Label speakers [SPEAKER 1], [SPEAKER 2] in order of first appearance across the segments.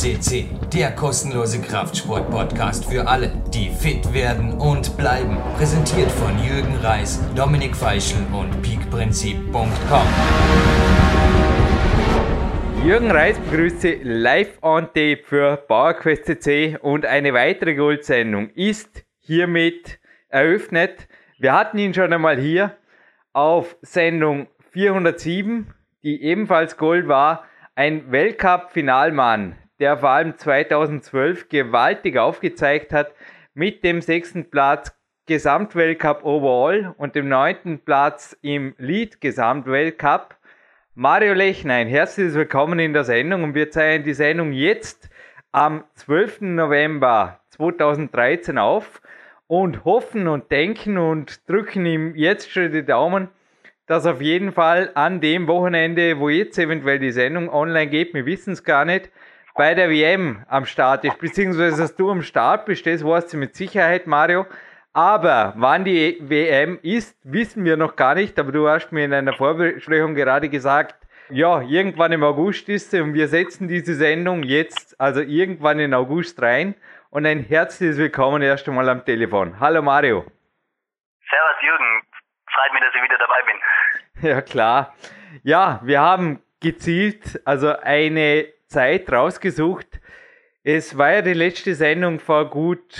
[SPEAKER 1] CC, der kostenlose Kraftsport-Podcast für alle, die fit werden und bleiben. Präsentiert von Jürgen Reis, Dominik Feischl und peakprinzip.com.
[SPEAKER 2] Jürgen Reis begrüße live on tape für PowerQuest CC und eine weitere Goldsendung ist hiermit eröffnet. Wir hatten ihn schon einmal hier auf Sendung 407, die ebenfalls Gold war. Ein Weltcup-Finalmann, der vor allem 2012 gewaltig aufgezeigt hat mit dem sechsten Platz Gesamtweltcup Overall und dem neunten Platz im Lead Gesamtweltcup. Mario Lechnein, herzlich willkommen in der Sendung und wir zeigen die Sendung jetzt am 12. November 2013 auf und hoffen und denken und drücken ihm jetzt schon die Daumen, dass auf jeden Fall an dem Wochenende, wo jetzt eventuell die Sendung online geht, wir wissen es gar nicht, bei der WM am Start ist, beziehungsweise dass du am Start bist, das weißt du mit Sicherheit, Mario. Aber wann die WM ist, wissen wir noch gar nicht, aber du hast mir in einer Vorbesprechung gerade gesagt, ja, irgendwann im August ist sie und wir setzen diese Sendung jetzt, also irgendwann in August rein und ein herzliches Willkommen erst einmal am Telefon. Hallo Mario.
[SPEAKER 3] Servus Jürgen, freut mich, dass ich wieder dabei bin.
[SPEAKER 2] Ja klar. Ja, wir haben gezielt also eine Zeit rausgesucht. Es war ja die letzte Sendung vor gut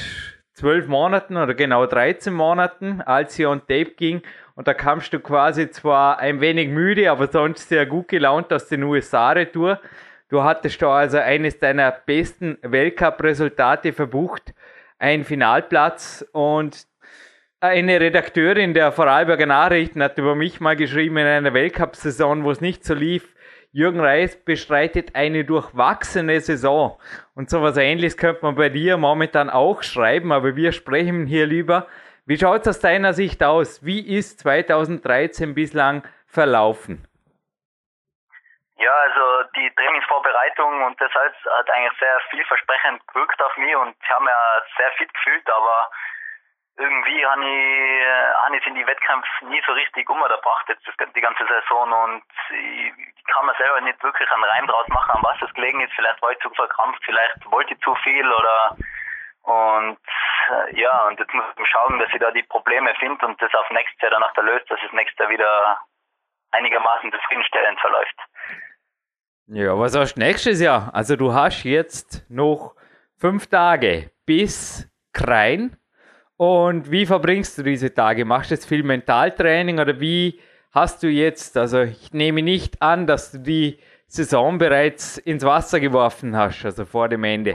[SPEAKER 2] zwölf Monaten oder genau 13 Monaten, als sie on Tape ging. Und da kamst du quasi zwar ein wenig müde, aber sonst sehr gut gelaunt aus den USA-Retour. Du hattest da also eines deiner besten Weltcup-Resultate verbucht, ein Finalplatz und eine Redakteurin der Vorarlberger Nachrichten hat über mich mal geschrieben in einer Weltcup-Saison, wo es nicht so lief. Jürgen Reis bestreitet eine durchwachsene Saison. Und so was ähnliches könnte man bei dir momentan auch schreiben, aber wir sprechen hier lieber. Wie schaut es aus deiner Sicht aus? Wie ist 2013 bislang verlaufen?
[SPEAKER 3] Ja, also die Trainingsvorbereitung und das alles hat eigentlich sehr vielversprechend gewirkt auf mich und ich habe mich sehr fit gefühlt, aber irgendwie habe ich, hab ich in die Wettkämpfe nie so richtig umgebracht jetzt das, die ganze Saison und ich, kann mir selber nicht wirklich einen Reim draus machen, an was es gelegen ist. Vielleicht war ich zu verkrampft, vielleicht wollte ich zu viel oder und ja, und jetzt muss ich schauen, dass ich da die Probleme finde und das auf nächstes Jahr danach löst, dass es nächstes Jahr wieder einigermaßen zufriedenstellend verläuft.
[SPEAKER 2] Ja, was hast du nächstes Jahr? Also du hast jetzt noch fünf Tage bis Krein. Und wie verbringst du diese Tage? Machst du jetzt viel Mentaltraining oder wie hast du jetzt, also ich nehme nicht an, dass du die Saison bereits ins Wasser geworfen hast, also vor dem Ende.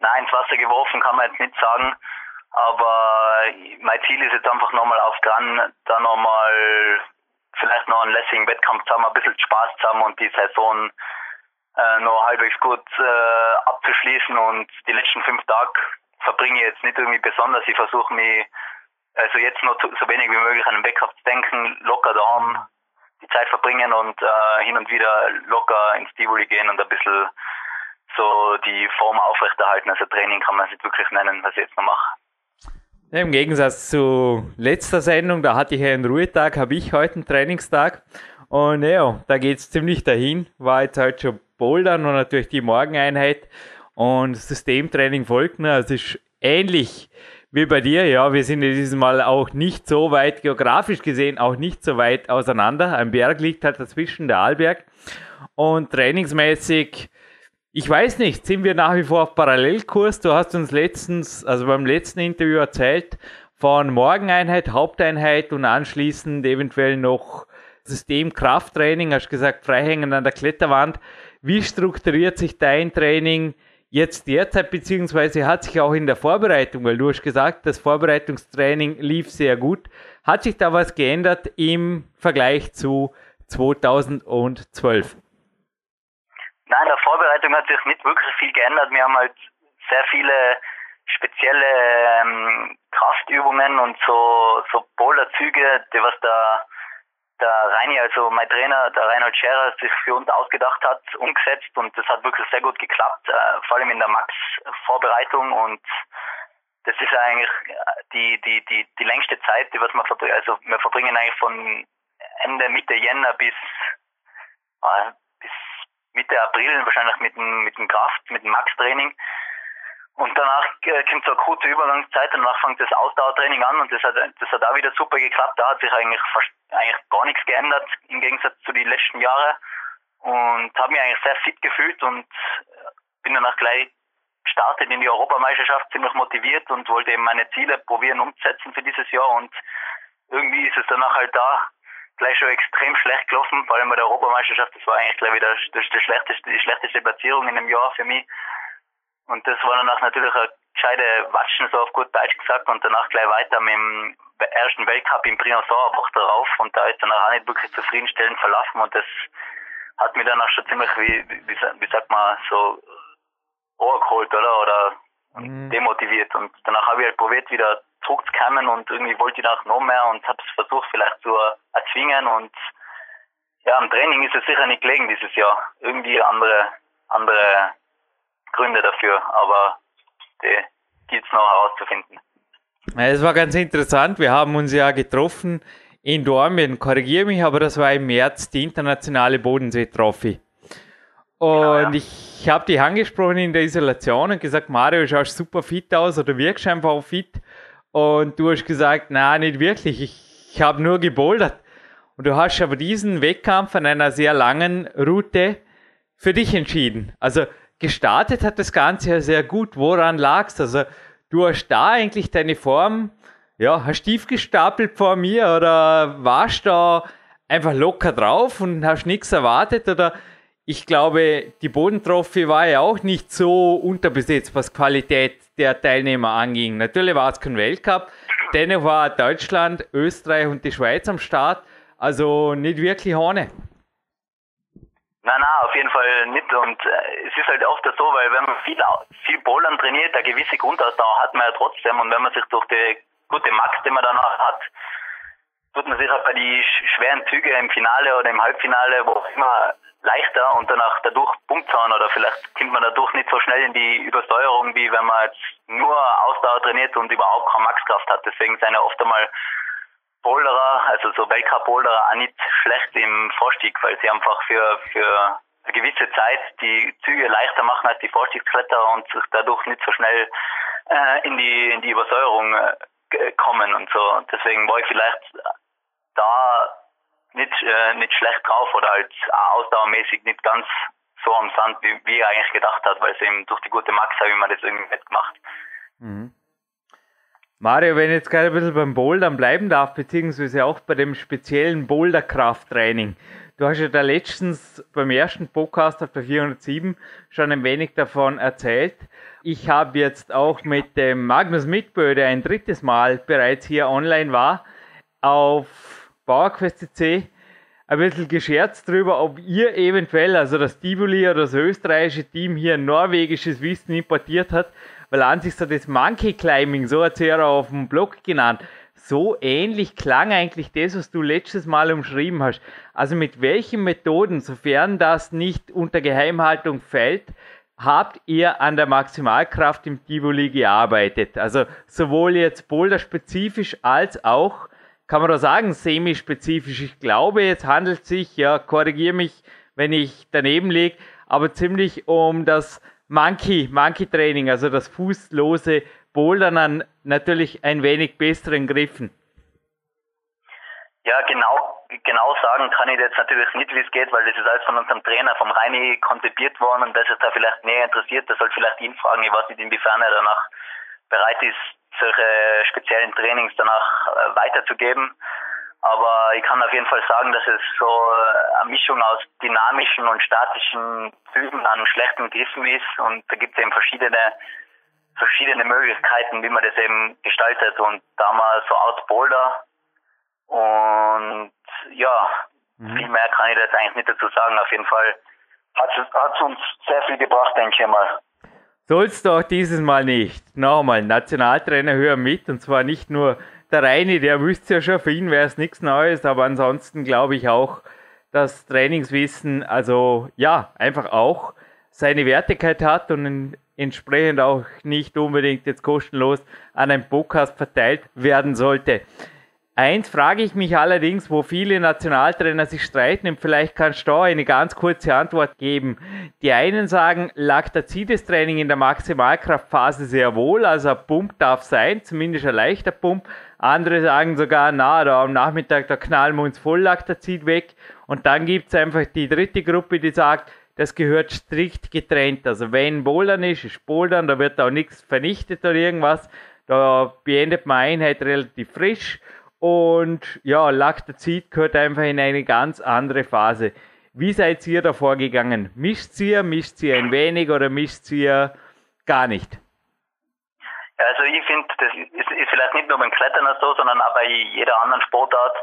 [SPEAKER 3] Nein, ins Wasser geworfen kann man jetzt nicht sagen, aber mein Ziel ist jetzt einfach nochmal auf dran, da nochmal vielleicht noch einen lässigen Wettkampf zu haben, ein bisschen Spaß zu haben und die Saison äh, noch halbwegs gut äh, abzuschließen und die letzten fünf Tage verbringe jetzt nicht irgendwie besonders. Ich versuche mich also jetzt zu, so wenig wie möglich an den Backup zu denken, locker daheim die Zeit verbringen und äh, hin und wieder locker ins Tivoli gehen und ein bisschen so die Form aufrechterhalten. Also Training kann man es nicht wirklich nennen, was ich jetzt noch mache.
[SPEAKER 2] Im Gegensatz zu letzter Sendung, da hatte ich einen Ruhetag, habe ich heute einen Trainingstag. Und ja, da geht es ziemlich dahin. War jetzt halt schon Bouldern und natürlich die Morgeneinheit. Und Systemtraining folgt. Ne? Es ist ähnlich wie bei dir. Ja, wir sind ja dieses Mal auch nicht so weit, geografisch gesehen, auch nicht so weit auseinander. Ein Berg liegt halt dazwischen, der Arlberg. Und trainingsmäßig ich weiß nicht, sind wir nach wie vor auf Parallelkurs? Du hast uns letztens, also beim letzten Interview erzählt, von Morgeneinheit, Haupteinheit und anschließend eventuell noch Systemkrafttraining, hast gesagt, freihängen an der Kletterwand. Wie strukturiert sich dein Training jetzt derzeit, beziehungsweise hat sich auch in der Vorbereitung, weil du hast gesagt, das Vorbereitungstraining lief sehr gut. Hat sich da was geändert im Vergleich zu 2012?
[SPEAKER 3] Nein, in der Vorbereitung hat sich nicht wirklich viel geändert. Wir haben halt sehr viele spezielle ähm, Kraftübungen und so, so Boulderzüge, die was da der Reini, also mein Trainer, der Reinhold Scherer, sich für uns ausgedacht hat, umgesetzt und das hat wirklich sehr gut geklappt, äh, vor allem in der Max-Vorbereitung und das ist eigentlich die, die, die, die längste Zeit, die was wir verbringen, also wir verbringen eigentlich von Ende, Mitte Jänner bis, äh, bis Mitte April wahrscheinlich mit dem, mit dem Kraft, mit dem Max-Training. Und danach äh, kommt so eine kurze Übergangszeit danach fängt das Ausdauertraining an und das hat, das hat auch wieder super geklappt. Da hat sich eigentlich fast, eigentlich gar nichts geändert im Gegensatz zu den letzten Jahren. Und habe mich eigentlich sehr fit gefühlt und bin danach gleich gestartet in die Europameisterschaft, ziemlich motiviert und wollte eben meine Ziele probieren umzusetzen für dieses Jahr. Und irgendwie ist es danach halt da gleich schon extrem schlecht gelaufen, vor allem bei der Europameisterschaft, das war eigentlich gleich wieder das schlechteste, die schlechteste Platzierung in einem Jahr für mich und das war danach natürlich eine gescheite Watschen, so auf gut Deutsch gesagt, und danach gleich weiter mit dem ersten Weltcup in Briançon eine Woche darauf und da ist danach auch nicht wirklich zufriedenstellend verlaufen und das hat mich danach schon ziemlich, wie, wie, wie sagt man, so angeholt, oder? Oder mhm. demotiviert. Und danach habe ich halt probiert, wieder zurückzukommen und irgendwie wollte ich danach noch mehr und habe es versucht, vielleicht zu erzwingen und ja, am Training ist es sicher nicht gelegen dieses Jahr. Irgendwie andere, andere Gründe dafür, aber die gilt es noch herauszufinden.
[SPEAKER 2] Es war ganz interessant. Wir haben uns ja getroffen in Dormien, korrigiere mich, aber das war im März die internationale Bodensee-Trophy. Und ja, ja. ich habe dich angesprochen in der Isolation und gesagt, Mario, schaust super fit aus oder wirkst einfach fit. Und du hast gesagt, na, nicht wirklich, ich, ich habe nur gebouldert. Und du hast aber diesen Wettkampf an einer sehr langen Route für dich entschieden. Also gestartet hat das Ganze ja sehr gut. Woran lag's? Also du hast da eigentlich deine Form, ja, hast tief gestapelt vor mir oder warst da einfach locker drauf und hast nichts erwartet oder ich glaube, die Bodentrophy war ja auch nicht so unterbesetzt, was Qualität der Teilnehmer anging. Natürlich war es kein Weltcup, dennoch war Deutschland, Österreich und die Schweiz am Start, also nicht wirklich ohne.
[SPEAKER 3] Nein, nein, auf jeden Fall nicht. Und äh, es ist halt oft so, weil wenn man viel, viel Bowlern trainiert, eine gewisse Grundausdauer hat man ja trotzdem. Und wenn man sich durch die gute Max, die man danach hat, tut man sich halt bei die schweren Züge im Finale oder im Halbfinale, wo auch immer, leichter und danach dadurch Punkt haben oder vielleicht kommt man dadurch nicht so schnell in die Übersteuerung, wie wenn man jetzt nur Ausdauer trainiert und überhaupt keine Maxkraft hat. Deswegen sind ja oft einmal Boulderer, also so Weltcup-Boulderer auch nicht schlecht im Vorstieg, weil sie einfach für, für eine gewisse Zeit die Züge leichter machen als die Vorstiegskletterer und sich dadurch nicht so schnell äh, in die in die Übersäuerung äh, kommen und so. Deswegen war ich vielleicht da nicht, äh, nicht schlecht drauf oder halt ausdauermäßig nicht ganz so am Sand, wie, wie er eigentlich gedacht hat, weil es eben durch die gute Max habe ich mir das irgendwie mitgemacht. Mhm.
[SPEAKER 2] Mario, wenn ich jetzt gerade ein bisschen beim Bouldern bleiben darf, beziehungsweise auch bei dem speziellen Boulderkrafttraining. Du hast ja da letztens beim ersten Podcast auf der 407 schon ein wenig davon erzählt. Ich habe jetzt auch mit dem Magnus Mitbö, der ein drittes Mal bereits hier online war, auf PowerQuest.cc ein bisschen gescherzt darüber, ob ihr eventuell, also das Tivoli oder das österreichische Team hier norwegisches Wissen importiert hat weil an sich so das Monkey Climbing, so hat sie ja auf dem Blog genannt, so ähnlich klang eigentlich das, was du letztes Mal umschrieben hast. Also mit welchen Methoden, sofern das nicht unter Geheimhaltung fällt, habt ihr an der Maximalkraft im Tivoli gearbeitet? Also sowohl jetzt Boulder-spezifisch als auch, kann man da sagen, semi-spezifisch. Ich glaube, jetzt handelt es sich, ja, korrigiere mich, wenn ich daneben liege, aber ziemlich um das Monkey, Monkey Training, also das fußlose Bouldern an natürlich ein wenig besseren Griffen.
[SPEAKER 3] Ja, genau, genau sagen kann ich jetzt natürlich nicht, wie es geht, weil das ist alles von unserem Trainer, vom Reini konzipiert worden und das ist da vielleicht näher interessiert, der soll vielleicht ihn fragen, ich weiß nicht, inwiefern er danach bereit ist, solche speziellen Trainings danach äh, weiterzugeben. Aber ich kann auf jeden Fall sagen, dass es so eine Mischung aus dynamischen und statischen Zügen an schlechten Griffen ist. Und da gibt es eben verschiedene, verschiedene Möglichkeiten, wie man das eben gestaltet. Und da wir so Art Boulder. Und ja, mhm. viel mehr kann ich jetzt eigentlich nicht dazu sagen. Auf jeden Fall hat es uns sehr viel gebracht, denke ich mal.
[SPEAKER 2] Sollst du auch dieses Mal nicht. Nochmal, Nationaltrainer hören mit und zwar nicht nur der Reini, der wüsste ja schon, für ihn wäre es nichts Neues, aber ansonsten glaube ich auch, dass Trainingswissen, also ja, einfach auch seine Wertigkeit hat und entsprechend auch nicht unbedingt jetzt kostenlos an einen Podcast verteilt werden sollte. Eins frage ich mich allerdings, wo viele Nationaltrainer sich streiten, und vielleicht kannst du da eine ganz kurze Antwort geben. Die einen sagen, Lactacides-Training in der Maximalkraftphase sehr wohl, also ein Pump darf sein, zumindest ein leichter Pump. Andere sagen sogar, na, da am Nachmittag, da knallen wir uns voll Lactazid weg. Und dann gibt es einfach die dritte Gruppe, die sagt, das gehört strikt getrennt. Also wenn Bouldern ist, ist Bouldern, da wird auch nichts vernichtet oder irgendwas. Da beendet man Einheit relativ frisch und ja, Laktazid gehört einfach in eine ganz andere Phase. Wie seid ihr da vorgegangen? Mischt ihr, mischt ihr ein wenig oder mischt ihr gar nicht?
[SPEAKER 3] Also ich finde, das ist, ist, vielleicht nicht nur beim Klettern so, sondern auch bei jeder anderen Sportart,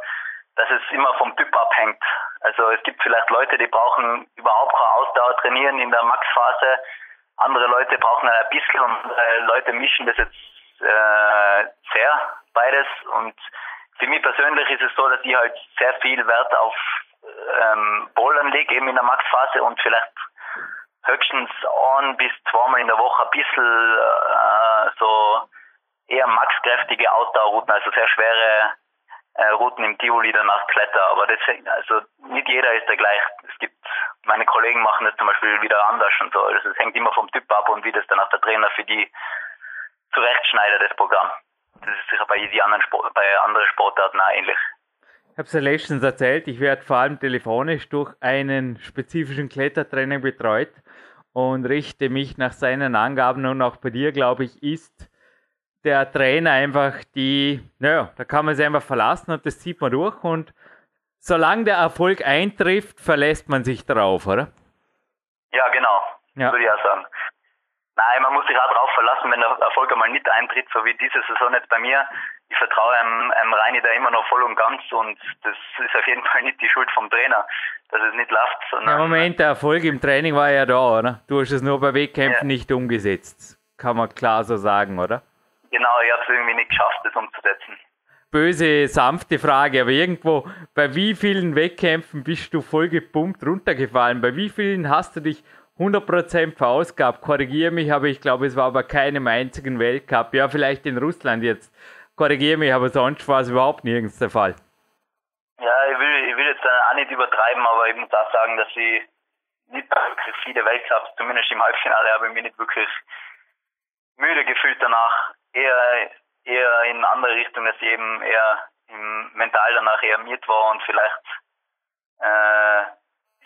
[SPEAKER 3] dass es immer vom Typ abhängt. Also es gibt vielleicht Leute, die brauchen überhaupt keine Ausdauer trainieren in der Max-Phase. Andere Leute brauchen ein bisschen und äh, Leute mischen das jetzt äh, sehr beides und für mich persönlich ist es so, dass ich halt sehr viel Wert auf ähm, Bouldern lege, eben in der Max-Phase und vielleicht höchstens ein bis zweimal in der Woche ein bisschen äh, so eher maxkräftige Ausdauerrouten, also sehr schwere äh, Routen im Tivoli danach Kletter. Aber das, also nicht jeder ist der gleich. Es gibt, meine Kollegen machen das zum Beispiel wieder anders und so. Also es hängt immer vom Typ ab und wie das dann auch der Trainer für die zurechtschneidet, das Programm. Das ist sicher bei, die anderen Sport, bei anderen Sportarten auch ähnlich.
[SPEAKER 2] Ich habe es ja letztens erzählt, ich werde vor allem telefonisch durch einen spezifischen Klettertrainer betreut und richte mich nach seinen Angaben und auch bei dir, glaube ich, ist der Trainer einfach die, naja, da kann man sich einfach verlassen und das zieht man durch und solange der Erfolg eintrifft, verlässt man sich darauf, oder?
[SPEAKER 3] Ja, genau. Ja. Würde ich auch sagen. Nein, man muss sich auch darauf verlassen, wenn der Erfolg einmal nicht eintritt, so wie diese Saison jetzt bei mir. Ich vertraue einem, einem Reini da immer noch voll und ganz und das ist auf jeden Fall nicht die Schuld vom Trainer, dass es nicht läuft.
[SPEAKER 2] Sondern ja, Moment, der Erfolg im Training war ja da, oder? Du hast es nur bei Wettkämpfen ja. nicht umgesetzt. Kann man klar so sagen, oder?
[SPEAKER 3] Genau, ich habe es irgendwie nicht geschafft, das umzusetzen.
[SPEAKER 2] Böse, sanfte Frage, aber irgendwo, bei wie vielen Wettkämpfen bist du voll gepumpt runtergefallen? Bei wie vielen hast du dich 100% verausgabt. Korrigiere mich, aber ich glaube, es war bei keinem einzigen Weltcup. Ja, vielleicht in Russland jetzt. Korrigiere mich, aber sonst war es überhaupt nirgends der Fall.
[SPEAKER 3] Ja, ich will, ich will jetzt auch nicht übertreiben, aber ich muss auch sagen, dass ich nicht wirklich viele Weltcups, zumindest im Halbfinale, habe ich mich nicht wirklich müde gefühlt danach. Eher, eher in andere Richtung, dass ich eben eher im mental danach eher miert war und vielleicht äh,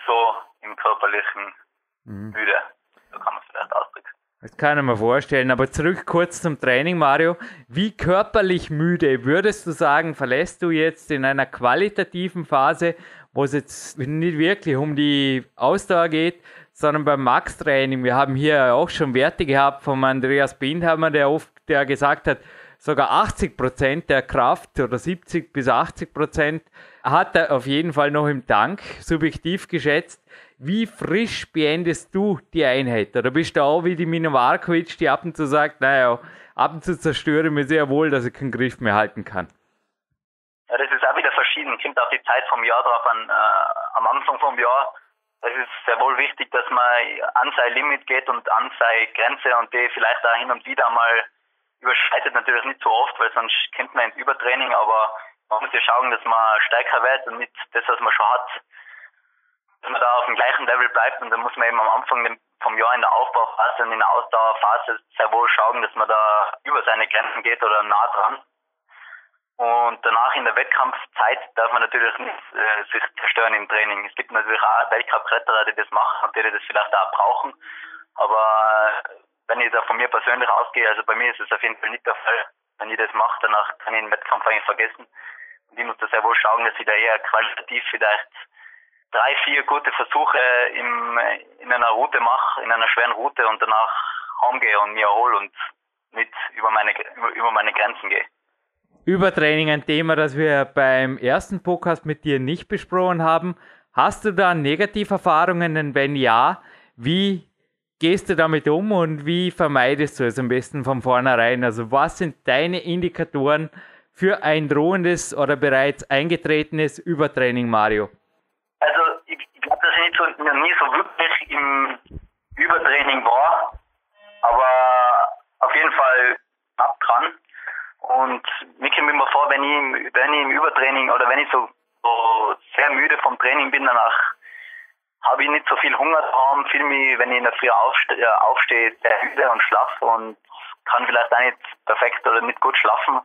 [SPEAKER 3] so im körperlichen mhm. müde. So kann man es vielleicht ausdrücken.
[SPEAKER 2] Das kann ich mir vorstellen. Aber zurück kurz zum Training, Mario. Wie körperlich müde würdest du sagen, verlässt du jetzt in einer qualitativen Phase, wo es jetzt nicht wirklich um die Ausdauer geht, sondern beim Max-Training. Wir haben hier auch schon Werte gehabt vom Andreas Bindhammer, der oft der gesagt hat, sogar 80 Prozent der Kraft oder 70 bis 80 Prozent hat er auf jeden Fall noch im Tank, subjektiv geschätzt. Wie frisch beendest du die Einheit? Oder bist du auch wie die Markovic, die ab und zu sagt, naja, ab und zu zerstöre ich mir sehr wohl, dass ich keinen Griff mehr halten kann?
[SPEAKER 3] Ja, das ist auch wieder verschieden. Kommt auf die Zeit vom Jahr drauf an. Äh, am Anfang vom Jahr es ist sehr wohl wichtig, dass man an sein Limit geht und an seine Grenze und die vielleicht auch hin und wieder mal überschreitet. Natürlich nicht so oft, weil sonst kennt man ins Übertraining, aber man muss ja schauen, dass man stärker wird und nicht das, was man schon hat, dass man da auf dem gleichen Level bleibt und dann muss man eben am Anfang vom Jahr in der Aufbauphase und in der Ausdauerphase sehr wohl schauen, dass man da über seine Grenzen geht oder nah dran. Und danach in der Wettkampfzeit darf man natürlich nicht äh, sich zerstören im Training. Es gibt natürlich auch Weltcup-Kletterer, die das machen und die das vielleicht auch brauchen. Aber wenn ich da von mir persönlich ausgehe, also bei mir ist es auf jeden Fall nicht der Fall. Wenn ich das mache, danach kann ich den Wettkampf eigentlich vergessen. Und ich muss da sehr wohl schauen, dass ich da eher qualitativ vielleicht drei, vier gute Versuche im, in einer Route mache, in einer schweren Route und danach heimgehe und mir erhole und nicht über meine, über, über meine Grenzen gehe.
[SPEAKER 2] Übertraining ein Thema, das wir beim ersten Podcast mit dir nicht besprochen haben. Hast du da Negativerfahrungen? Wenn ja, wie gehst du damit um und wie vermeidest du es am besten von vornherein? Also was sind deine Indikatoren für ein drohendes oder bereits eingetretenes Übertraining, Mario?
[SPEAKER 3] Also ich, ich glaube, dass ich nicht so, nie so wirklich im Übertraining war, aber auf jeden Fall knapp dran. Und mir kommt immer vor, wenn ich, wenn ich im Übertraining oder wenn ich so, so sehr müde vom Training bin, danach habe ich nicht so viel Hunger daheim, fühle mich, wenn ich in der Früh aufste, äh, aufstehe, sehr müde und schlafe und kann vielleicht auch nicht perfekt oder nicht gut schlafen.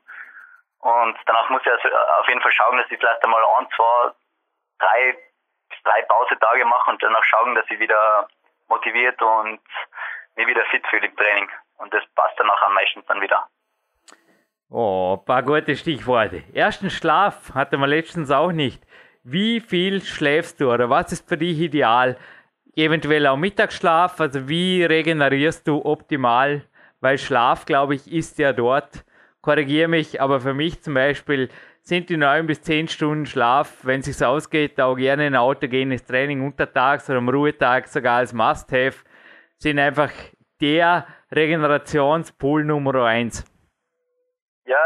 [SPEAKER 3] Und danach muss ich also auf jeden Fall schauen, dass ich vielleicht einmal ein, zwei, drei drei Pausetage mache und danach schauen, dass ich wieder motiviert und mich wieder fit fühle im Training. Und das passt danach am meisten dann wieder.
[SPEAKER 2] Oh, paar gute Stichworte. Ersten Schlaf hatte man letztens auch nicht. Wie viel schläfst du oder was ist für dich ideal? Eventuell auch Mittagsschlaf, also wie regenerierst du optimal? Weil Schlaf, glaube ich, ist ja dort. Korrigiere mich, aber für mich zum Beispiel sind die neun bis zehn Stunden Schlaf, wenn es sich ausgeht, auch gerne ein autogenes Training untertags oder am Ruhetag sogar als Must-Have, sind einfach der Regenerationspool Nummer eins.
[SPEAKER 3] Ja,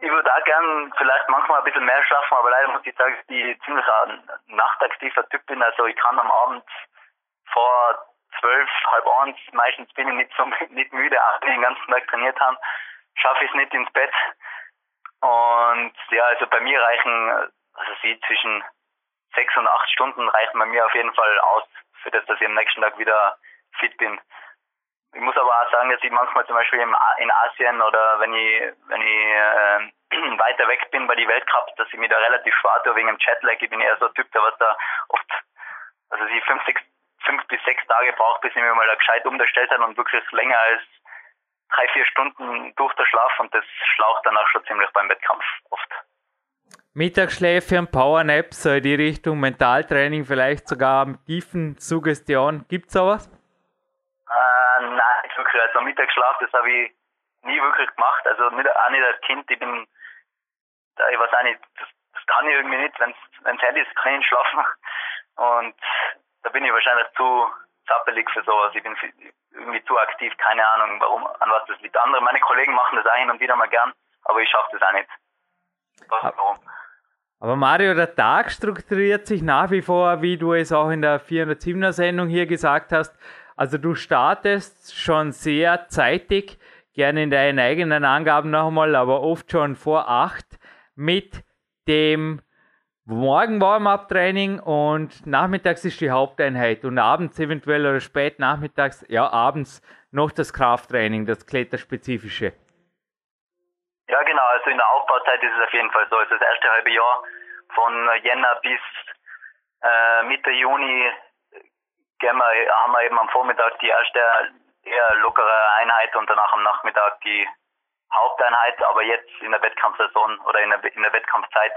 [SPEAKER 3] ich würde auch gern vielleicht manchmal ein bisschen mehr schlafen, aber leider muss ich sagen, dass ich ziemlich ein nachtaktiver Typ bin. Also ich kann am Abend vor zwölf, halb eins, meistens bin ich nicht so nicht müde, auch wenn ich den ganzen Tag trainiert habe, schaffe ich es nicht ins Bett. Und ja, also bei mir reichen, also sie zwischen sechs und acht Stunden reichen bei mir auf jeden Fall aus, für das, dass ich am nächsten Tag wieder fit bin. Ich muss aber auch sagen, dass ich manchmal zum Beispiel in Asien oder wenn ich, wenn ich äh, weiter weg bin bei den Weltcups, dass ich mir da relativ schwer tue wegen dem Jetlag. Ich bin eher so ein Typ, der was da oft, also sie fünf, sechs, fünf bis sechs Tage braucht, bis ich mir mal da gescheit umgestellt habe und wirklich länger als drei, vier Stunden durch der Schlaf und das schlaucht dann auch schon ziemlich beim Wettkampf oft.
[SPEAKER 2] Mittagsschläfe und Powernaps, so in die Richtung Mentaltraining, vielleicht sogar mit tiefen Suggestion. Gibt es sowas?
[SPEAKER 3] Äh, nein, nicht wirklich. Also Mittagsschlaf, das habe ich nie wirklich gemacht. Also nicht, auch nicht als Kind. Ich bin, ich weiß auch nicht, das, das kann ich irgendwie nicht. Wenn es hell ist, kann ich nicht schlafen. Und da bin ich wahrscheinlich zu zappelig für sowas. Ich bin irgendwie zu aktiv, keine Ahnung, warum, an was das liegt. Andere, meine Kollegen machen das hin und wieder mal gern, aber ich schaffe das auch nicht.
[SPEAKER 2] Warum? Aber Mario, der Tag strukturiert sich nach wie vor, wie du es auch in der 407er Sendung hier gesagt hast. Also du startest schon sehr zeitig, gerne in deinen eigenen Angaben noch einmal, aber oft schon vor acht mit dem Morgen Warm-up-Training und nachmittags ist die Haupteinheit und abends eventuell oder spät nachmittags, ja abends noch das Krafttraining, das kletterspezifische.
[SPEAKER 3] Ja genau, also in der Aufbauzeit ist es auf jeden Fall so. Also das erste halbe Jahr von Jänner bis äh, Mitte Juni gehen haben wir eben am Vormittag die erste eher lockere Einheit und danach am Nachmittag die Haupteinheit. Aber jetzt in der Wettkampfsaison oder in der, in der Wettkampfzeit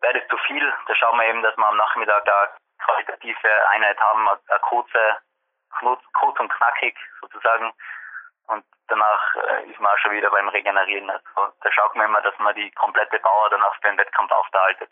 [SPEAKER 3] wäre das zu viel. Da schauen wir eben, dass wir am Nachmittag eine qualitative Einheit haben, eine kurze, kurz und knackig sozusagen. Und danach äh, ist man auch schon wieder beim Regenerieren. Also da schaut man immer, dass man die komplette Power dann auf den Wettkampf aufbehaltet.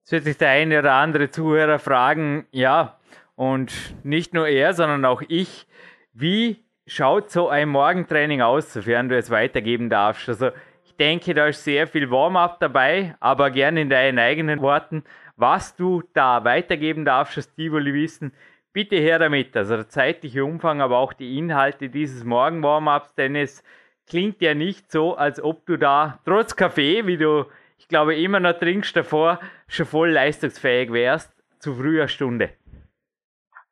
[SPEAKER 2] Jetzt wird sich der eine oder andere Zuhörer fragen, ja, und nicht nur er, sondern auch ich. Wie schaut so ein Morgentraining aus, sofern du es weitergeben darfst? Also ich denke, da ist sehr viel Warm-up dabei, aber gerne in deinen eigenen Worten, was du da weitergeben darfst, dass die wohl wissen, bitte her damit. Also der zeitliche Umfang, aber auch die Inhalte dieses Morgen-Warm-ups, denn es klingt ja nicht so, als ob du da trotz Kaffee, wie du, ich glaube, immer noch trinkst davor, schon voll leistungsfähig wärst zu früher Stunde.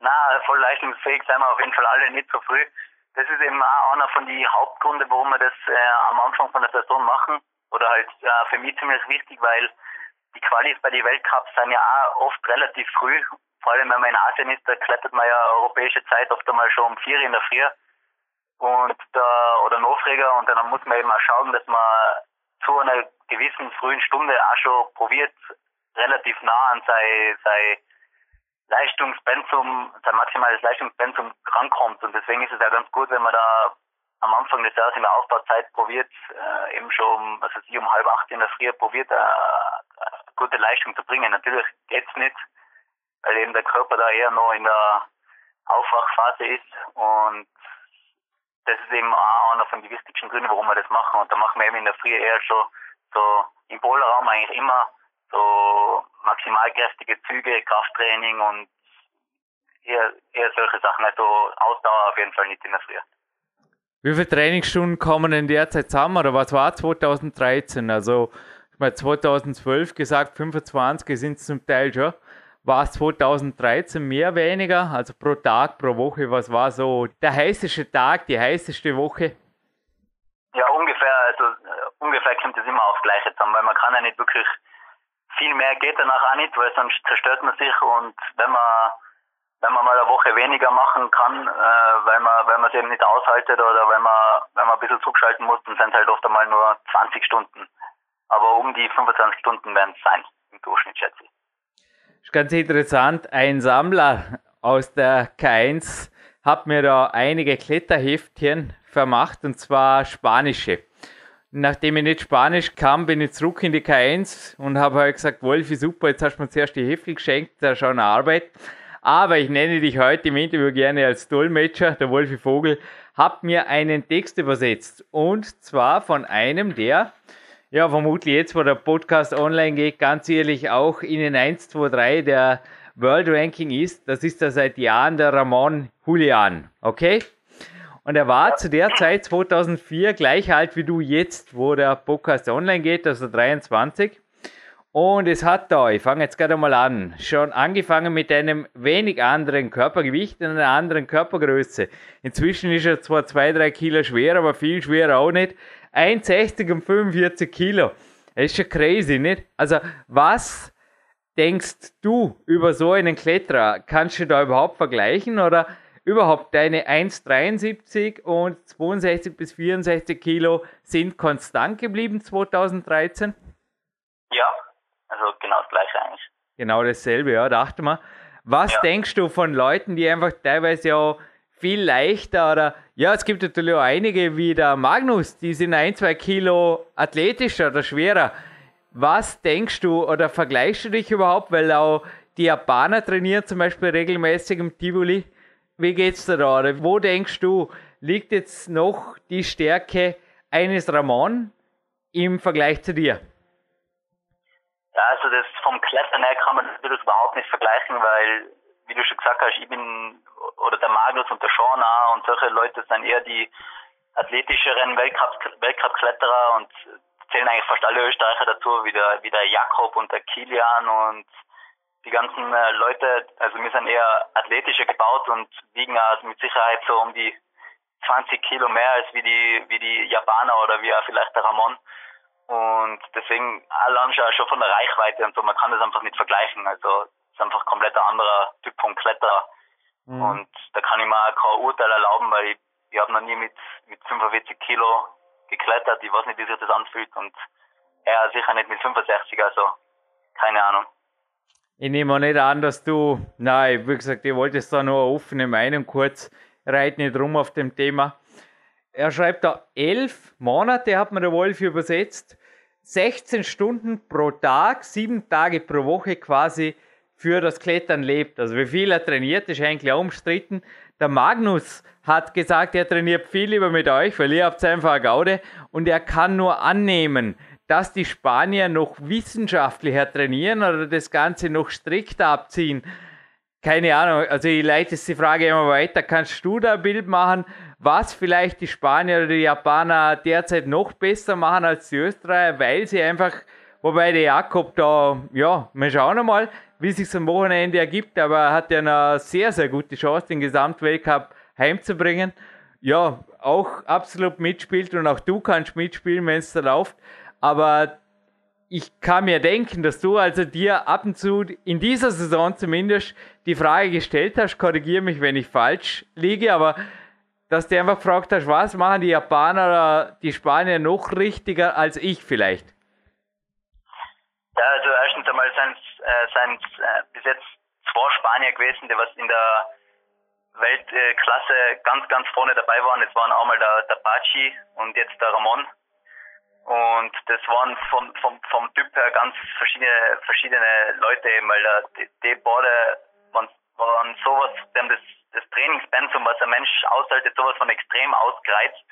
[SPEAKER 3] Na, voll leistungsfähig sind wir auf jeden Fall alle nicht so früh. Das ist eben auch einer von den Hauptgründen, warum wir das äh, am Anfang von der Saison machen. Oder halt äh, für mich ziemlich wichtig, weil die Qualis bei den Weltcups sind ja auch oft relativ früh. Vor allem wenn man in Asien ist, da klettert man ja europäische Zeit oft einmal schon um vier in der Früh. Und da, oder Nachfräger und dann muss man eben auch schauen, dass man zu einer gewissen frühen Stunde auch schon probiert, relativ nah an sein, sein Leistungspensum, sein maximales Leistungspensum rankommt. Und deswegen ist es ja ganz gut, wenn man da am Anfang des Jahres in der Aufbauzeit probiert, äh, eben schon um, also sie um halb acht in der Früh probiert, äh, gute Leistung zu bringen. Natürlich geht's nicht, weil eben der Körper da eher noch in der Aufwachphase ist und das ist eben auch einer von den wichtigsten Gründen, warum wir das machen. Und da machen wir eben in der Früh eher schon so im Bowlerraum eigentlich immer so maximalkräftige Züge, Krafttraining und eher, eher solche Sachen. Also Ausdauer auf jeden Fall nicht in der Früh.
[SPEAKER 2] Wie viele Trainingsstunden kommen in der Zeit zusammen oder was war 2013? Also, ich meine 2012 gesagt, 25 sind es zum Teil schon. War es 2013 mehr, weniger? Also pro Tag, pro Woche, was war so der heißeste Tag, die heißeste Woche?
[SPEAKER 3] Ja, ungefähr, also äh, ungefähr kommt es immer aufs Gleiche zusammen, weil man kann ja nicht wirklich viel mehr geht danach auch nicht, weil sonst zerstört man sich und wenn man wenn man mal eine Woche weniger machen kann, äh, weil man weil man es eben nicht aushaltet oder wenn man wenn man ein bisschen zurückschalten muss, dann sind es halt oft einmal nur 20 Stunden. Aber um die 25 Stunden werden es sein, im Durchschnitt schätze ich.
[SPEAKER 2] Ist ganz interessant, ein Sammler aus der K1 hat mir da einige Kletterheftchen vermacht und zwar spanische. Nachdem ich nicht Spanisch kam, bin ich zurück in die K1 und habe halt gesagt, Wolfi, super, jetzt hast du mir zuerst die Heftchen geschenkt, da schon eine Arbeit. Aber ich nenne dich heute im Interview gerne als Dolmetscher, der Wolfi Vogel, hat mir einen Text übersetzt. Und zwar von einem, der, ja, vermutlich jetzt, wo der Podcast online geht, ganz ehrlich auch in den 1, 2, 3 der World Ranking ist. Das ist er seit Jahren der Ramon Julian. Okay? Und er war zu der Zeit 2004 gleich alt wie du jetzt, wo der Podcast online geht, also 23. Und es hat da, ich fange jetzt gerade mal an, schon angefangen mit einem wenig anderen Körpergewicht und einer anderen Körpergröße. Inzwischen ist er zwar zwei, drei Kilo schwer, aber viel schwerer auch nicht. 1,60 und 45 Kilo. Das ist schon crazy, nicht? Also, was denkst du über so einen Kletterer? Kannst du da überhaupt vergleichen oder überhaupt deine 1,73 und 62 bis 64 Kilo sind konstant geblieben 2013?
[SPEAKER 3] Ja, also genau das gleiche eigentlich.
[SPEAKER 2] Genau dasselbe, ja, dachte mal. Was ja. denkst du von Leuten, die einfach teilweise auch viel leichter oder ja, es gibt natürlich auch einige wie der Magnus, die sind ein, zwei Kilo athletischer oder schwerer. Was denkst du oder vergleichst du dich überhaupt, weil auch die Japaner trainieren zum Beispiel regelmäßig im Tivoli? Wie geht's dir da? Wo denkst du, liegt jetzt noch die Stärke eines Ramon im Vergleich zu dir?
[SPEAKER 3] Ja, also das vom Klettern her kann man das überhaupt nicht vergleichen, weil, wie du schon gesagt hast, ich bin, oder der Magnus und der Sean auch, und solche Leute sind eher die athletischeren Weltcup-Kletterer und zählen eigentlich fast alle Österreicher dazu, wie der, wie der Jakob und der Kilian und die ganzen äh, Leute, also wir sind eher athletischer gebaut und wiegen also mit Sicherheit so um die 20 Kilo mehr als wie die, wie die Japaner oder wie auch vielleicht der Ramon. Und deswegen allein schon von der Reichweite und so, man kann das einfach nicht vergleichen. Also es ist einfach komplett ein anderer Typ von Kletterer. Mhm. Und da kann ich mir auch kein Urteil erlauben, weil ich, ich habe noch nie mit, mit 45 Kilo geklettert. Ich weiß nicht, wie sich das anfühlt und er sicher nicht mit 65, also keine Ahnung.
[SPEAKER 2] Ich nehme auch nicht an, dass du, nein, wie gesagt, ich wollte es da nur offene Meinung kurz, reit nicht rum auf dem Thema. Er schreibt da, elf Monate hat man der Wolf übersetzt, 16 Stunden pro Tag, sieben Tage pro Woche quasi für das Klettern lebt. Also wie viel er trainiert, ist eigentlich auch umstritten. Der Magnus hat gesagt, er trainiert viel lieber mit euch, weil ihr habt einfach eine Gaude und er kann nur annehmen, dass die Spanier noch wissenschaftlicher trainieren oder das Ganze noch strikter abziehen? Keine Ahnung, also ich leite die Frage immer weiter. Kannst du da ein Bild machen, was vielleicht die Spanier oder die Japaner derzeit noch besser machen als die Österreicher, weil sie einfach, wobei der Jakob da, ja, wir schauen mal, wie sich am Wochenende ergibt, aber er hat ja eine sehr, sehr gute Chance, den Gesamtweltcup heimzubringen. Ja, auch absolut mitspielt und auch du kannst mitspielen, wenn es da läuft. Aber ich kann mir denken, dass du also dir ab und zu in dieser Saison zumindest die Frage gestellt hast, korrigiere mich, wenn ich falsch liege, aber dass du einfach gefragt hast, was machen die Japaner oder die Spanier noch richtiger als ich vielleicht?
[SPEAKER 3] Ja, also erstens einmal sind es äh, äh, bis jetzt zwei Spanier gewesen, die was in der Weltklasse ganz, ganz vorne dabei waren. Es waren einmal der, der Baci und jetzt der Ramon. Und das waren vom, vom, vom Typ her ganz verschiedene, verschiedene Leute eben, weil da, die, die beide waren, waren sowas, die haben das, das Trainingspensum, was ein Mensch aushaltet, sowas von extrem ausgereizt.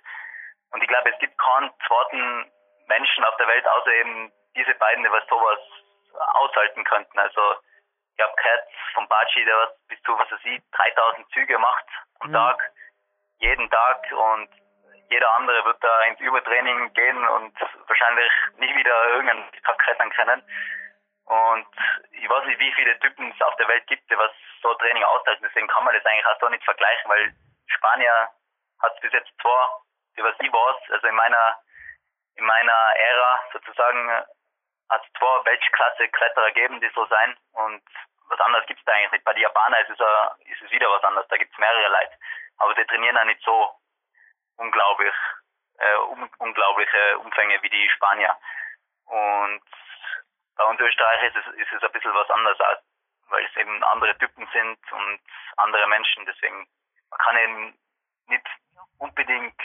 [SPEAKER 3] Und ich glaube, es gibt keinen zweiten Menschen auf der Welt, außer eben diese beiden, die was sowas aushalten könnten. Also, ich habe gehört vom Baci, der was bis zu, was er sieht, 3000 Züge macht am mhm. Tag, jeden Tag und jeder andere wird da ins Übertraining gehen und wahrscheinlich nicht wieder irgendeinen Tag klettern können. Und ich weiß nicht, wie viele Typen es auf der Welt gibt, die was so Training aushalten. Deswegen kann man das eigentlich auch so nicht vergleichen, weil Spanier hat bis jetzt zwei, die was ich weiß, also in meiner in meiner Ära sozusagen hat es zwei Weltklasse-Kletterer gegeben, die so sein. Und was anderes gibt es da eigentlich nicht. Bei den Japanern ist es, ist es wieder was anderes. Da gibt es mehrere Leute. Aber die trainieren auch nicht so unglaublich, äh, un unglaubliche Umfänge wie die Spanier. Und bei uns Österreich ist es, ist es ein bisschen was anderes, weil es eben andere Typen sind und andere Menschen. Deswegen, man kann eben nicht unbedingt,